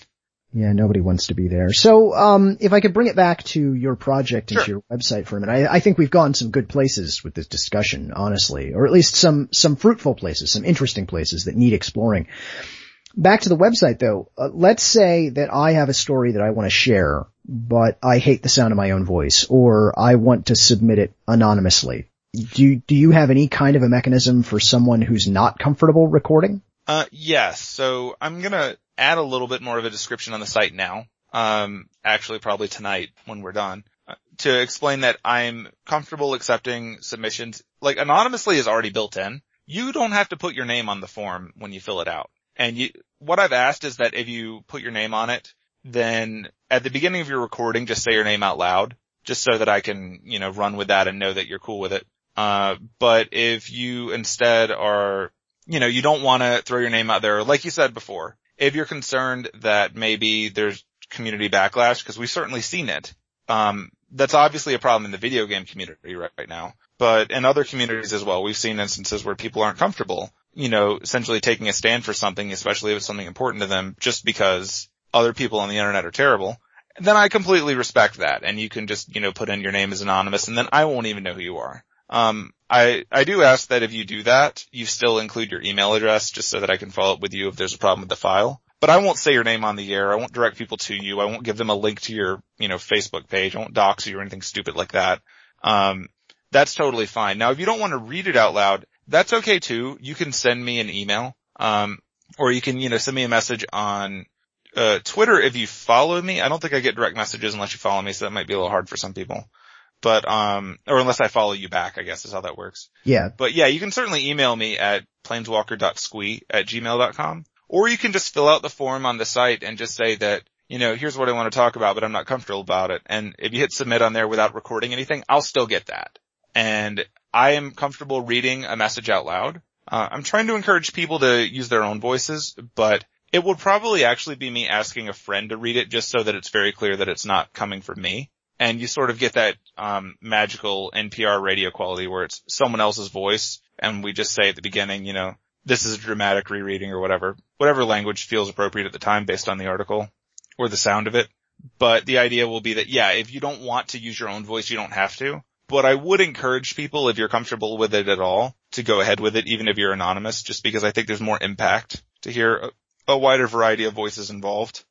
Yeah, nobody wants to be there. So, um, if I could bring it back to your project and Sure. to your website for a minute, I, I think we've gone some good places with this discussion, honestly, or at least some, some fruitful places, some interesting places that need exploring. Back to the website though, uh, let's say that I have a story that I want to share, but I hate the sound of my own voice, or I want to submit it anonymously. Do you, do you have any kind of a mechanism for someone who's not comfortable recording? Uh, yes. So I'm gonna add a little bit more of a description on the site now. Um, actually probably tonight when we're done. uh, To explain that I'm comfortable accepting submissions, like anonymously is already built in. You don't have to put your name on the form when you fill it out. And you, what I've asked is that if you put your name on it, then at the beginning of your recording, just say your name out loud, just so that I can, you know, run with that and know that you're cool with it. Uh, but if you instead are you know, you don't want to throw your name out there. Like you said before, if you're concerned that maybe there's community backlash, because we've certainly seen it, um, that's obviously a problem in the video game community right, right now. But in other communities as well, we've seen instances where people aren't comfortable, you know, essentially taking a stand for something, especially if it's something important to them, just because other people on the internet are terrible. Then I completely respect that, and you can just, you know, put in your name as anonymous, and then I won't even know who you are. Um, I, I do ask that if you do that, you still include your email address just so that I can follow up with you if there's a problem with the file. But I won't say your name on the air. I won't direct people to you. I won't give them a link to your, you know, Facebook page. I won't dox you or anything stupid like that. Um, that's totally fine. Now, if you don't want to read it out loud, that's okay too. You can send me an email, um, or you can, you know, send me a message on, uh, Twitter if you follow me. I don't think I get direct messages unless you follow me, so that might be a little hard for some people. But, um, or unless I follow you back, I guess is how that works. Yeah. But yeah, you can certainly email me at planeswalker.squee at gmail.com, or you can just fill out the form on the site and just say that, you know, here's what I want to talk about, but I'm not comfortable about it. And if you hit submit on there without recording anything, I'll still get that. And I am comfortable reading a message out loud. Uh, I'm trying to encourage people to use their own voices, but it would probably actually be me asking a friend to read it just so that it's very clear that it's not coming from me. And you sort of get that, um, magical NPR radio quality where it's someone else's voice and we just say at the beginning, you know, this is a dramatic rereading or whatever, whatever language feels appropriate at the time based on the article or the sound of it. But the idea will be that, yeah, if you don't want to use your own voice, you don't have to. But I would encourage people, if you're comfortable with it at all, to go ahead with it, even if you're anonymous, just because I think there's more impact to hear a, a wider variety of voices involved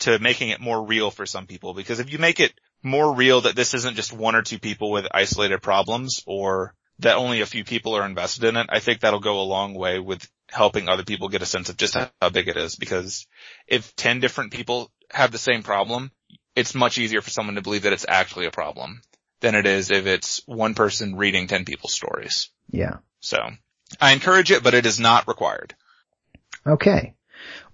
to making it more real for some people. Because if you make it more real that this isn't just one or two people with isolated problems or that only a few people are invested in it, I think that'll go a long way with helping other people get a sense of just how big it is. Because if 10 different people have the same problem, it's much easier for someone to believe that it's actually a problem than it is if it's one person reading 10 people's stories. Yeah. So I encourage it, but it is not required. Okay.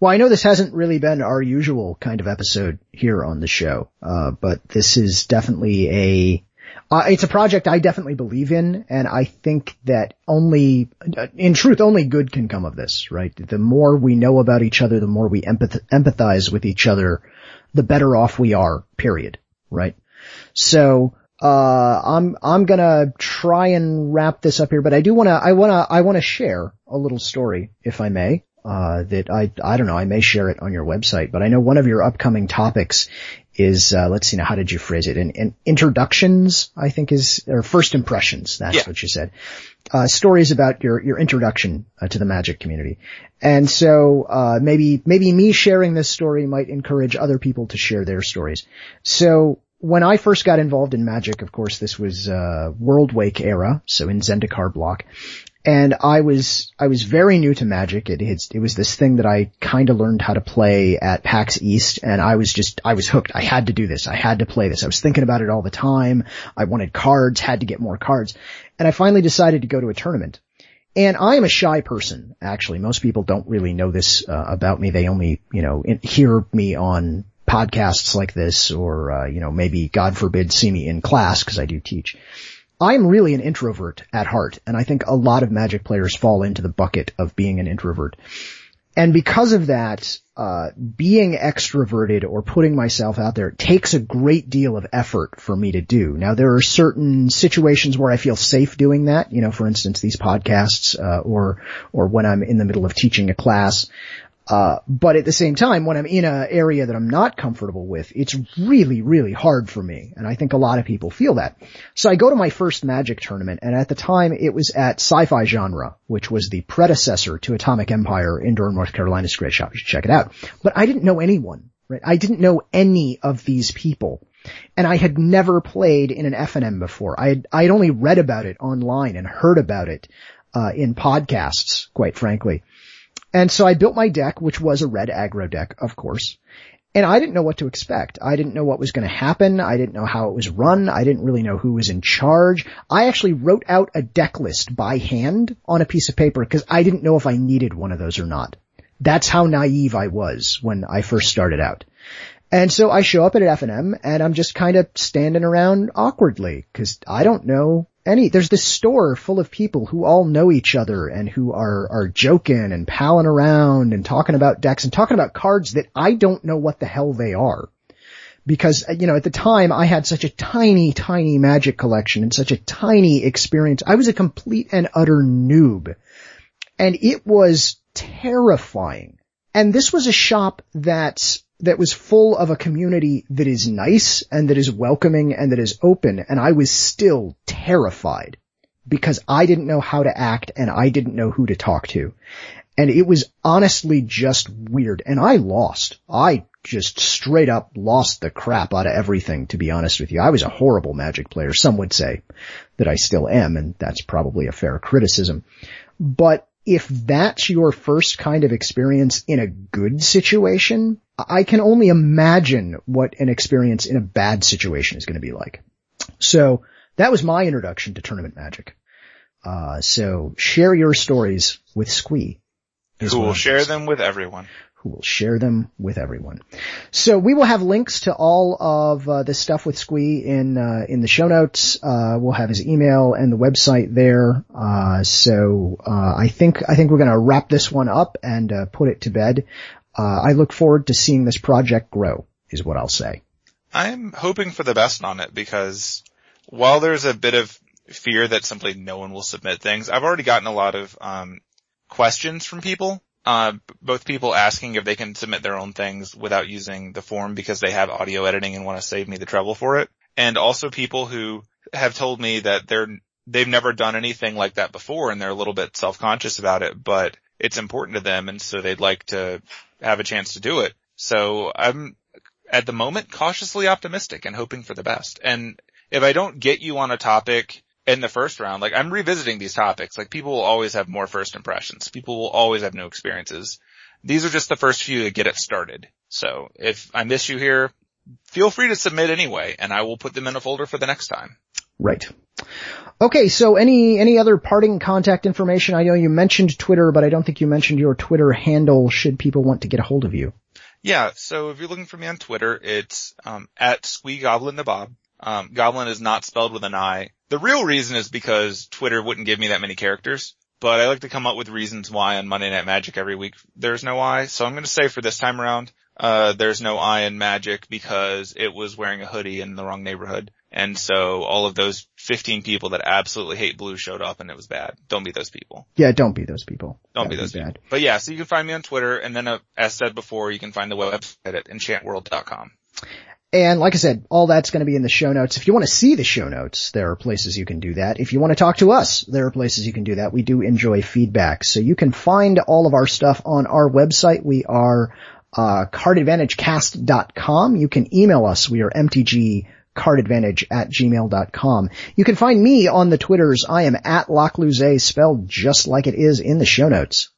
Well, I know this hasn't really been our usual kind of episode here on the show, uh, but this is definitely a, uh, it's a project I definitely believe in, and I think that only, in truth, only good can come of this, right? The more we know about each other, the more we empath- empathize with each other, the better off we are, period, right? So, uh, I'm, I'm gonna try and wrap this up here, but I do wanna, I wanna, I wanna share a little story, if I may. Uh, that I, I don't know, I may share it on your website, but I know one of your upcoming topics is, uh, let's see now, how did you phrase it? In, in introductions, I think is, or first impressions, that's Yeah. what you said. Uh, stories about your, your introduction uh, to the magic community. And so, uh, maybe, maybe me sharing this story might encourage other people to share their stories. So, when I first got involved in magic, of course, this was, uh, Worldwake era, so in Zendikar block. And I was, I was very new to magic. It, it, was this thing that I kind of learned how to play at PAX East and I was just, I was hooked. I had to do this. I had to play this. I was thinking about it all the time. I wanted cards, had to get more cards. And I finally decided to go to a tournament. And I am a shy person, actually. Most people don't really know this uh, about me. They only, you know, hear me on podcasts like this or, uh, you know, maybe, God forbid, see me in class because I do teach. I'm really an introvert at heart, and I think a lot of Magic players fall into the bucket of being an introvert. And because of that, uh, being extroverted or putting myself out there takes a great deal of effort for me to do. Now there are certain situations where I feel safe doing that, you know, for instance, these podcasts, uh, or, or when I'm in the middle of teaching a class. Uh, but at the same time, when I'm in an area that I'm not comfortable with, it's really, really hard for me. And I think a lot of people feel that. So I go to my first magic tournament and at the time it was at sci-fi genre, which was the predecessor to Atomic Empire in Durham, North Carolina Great Shop. You should check it out. But I didn't know anyone, right? I didn't know any of these people. And I had never played in an FNM before. I had, I had only read about it online and heard about it, uh, in podcasts, quite frankly. And so I built my deck, which was a red aggro deck, of course. And I didn't know what to expect. I didn't know what was going to happen. I didn't know how it was run. I didn't really know who was in charge. I actually wrote out a deck list by hand on a piece of paper because I didn't know if I needed one of those or not. That's how naive I was when I first started out. And so I show up at FNM and I'm just kind of standing around awkwardly because I don't know any, there's this store full of people who all know each other and who are, are joking and palling around and talking about decks and talking about cards that I don't know what the hell they are. Because, uh, you know, at the time I had such a tiny, tiny magic collection and such a tiny experience. I was a complete and utter noob. And it was terrifying. And this was a shop that that was full of a community that is nice and that is welcoming and that is open. And I was still terrified because I didn't know how to act and I didn't know who to talk to. And it was honestly just weird. And I lost. I just straight up lost the crap out of everything, to be honest with you. I was a horrible magic player. Some would say that I still am, and that's probably a fair criticism. But if that's your first kind of experience in a good situation, I can only imagine what an experience in a bad situation is going to be like. So that was my introduction to tournament magic. Uh, so share your stories with Squee. Who will share them with everyone. Who will share them with everyone. So we will have links to all of uh, this stuff with Squee in uh, in the show notes. Uh, we'll have his email and the website there. Uh, so uh, I think I think we're going to wrap this one up and uh, put it to bed. I look forward to seeing this project grow. Is what I'll say. I'm hoping for the best on it because while there's a bit of fear that simply no one will submit things, I've already gotten a lot of um, questions from people. Uh, both people asking if they can submit their own things without using the form because they have audio editing and want to save me the trouble for it. And also people who have told me that they're, they've never done anything like that before and they're a little bit self-conscious about it, but it's important to them and so they'd like to have a chance to do it. So I'm at the moment cautiously optimistic and hoping for the best. And if I don't get you on a topic in the first round, like I'm revisiting these topics, like people will always have more first impressions. People will always have new experiences. These are just the first few to get it started. So if I miss you here, feel free to submit anyway and I will put them in a folder for the next time. Right. Okay, so any any other parting contact information? I know you mentioned Twitter, but I don't think you mentioned your Twitter handle. Should people want to get a hold of you? Yeah, so if you're looking for me on Twitter, it's um, at Squee Goblin the Bob. Um, Goblin is not spelled with an I. The real reason is because Twitter wouldn't give me that many characters, but I like to come up with reasons why on Monday Night Magic every week there's no I. So I'm going to say for this time around, uh, there's no I in magic because it was wearing a hoodie in the wrong neighborhood. And so all of those 15 people that absolutely hate blue showed up and it was bad. Don't be those people. Yeah, don't be those people. Don't That'd be those bad. people. But yeah, so you can find me on Twitter and then uh, as said before, you can find the website at enchantworld.com. And like I said, all that's going to be in the show notes. If you want to see the show notes, there are places you can do that. If you want to talk to us, there are places you can do that. We do enjoy feedback. So you can find all of our stuff on our website. We are uh, cardadvantagecast.com. You can email us. We are mtgcardadvantage at gmail.com. You can find me on the Twitters. I am at Lockluze, spelled just like it is in the show notes.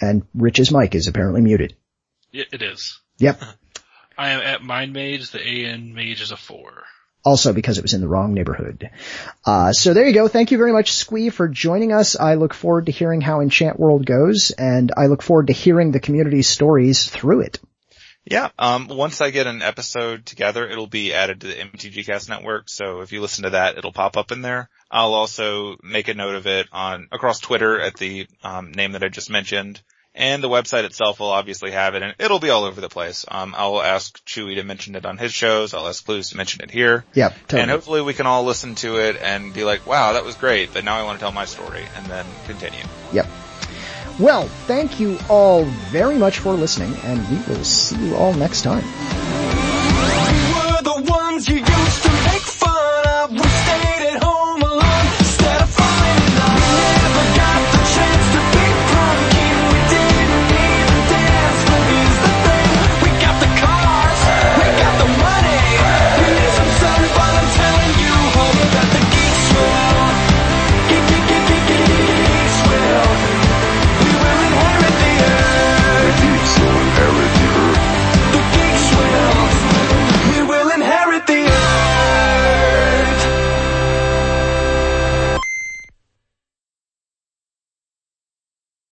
And Rich's mic is apparently muted. Yeah, it is. Yep. I am at Mind Mage. The AN Mage is a four. also because it was in the wrong neighborhood. Uh, so there you go. Thank you very much, Squee, for joining us. I look forward to hearing how Enchant World goes, and I look forward to hearing the community's stories through it. Yeah, um, once I get an episode together, it'll be added to the MTGcast network. So if you listen to that, it'll pop up in there. I'll also make a note of it on across Twitter at the um, name that I just mentioned. And the website itself will obviously have it and it'll be all over the place. Um, I'll ask Chewy to mention it on his shows. I'll ask Clues to mention it here. Yeah. Totally. And hopefully we can all listen to it and be like, wow, that was great, but now I want to tell my story and then continue. Yep. Well, thank you all very much for listening and we will see you all next time.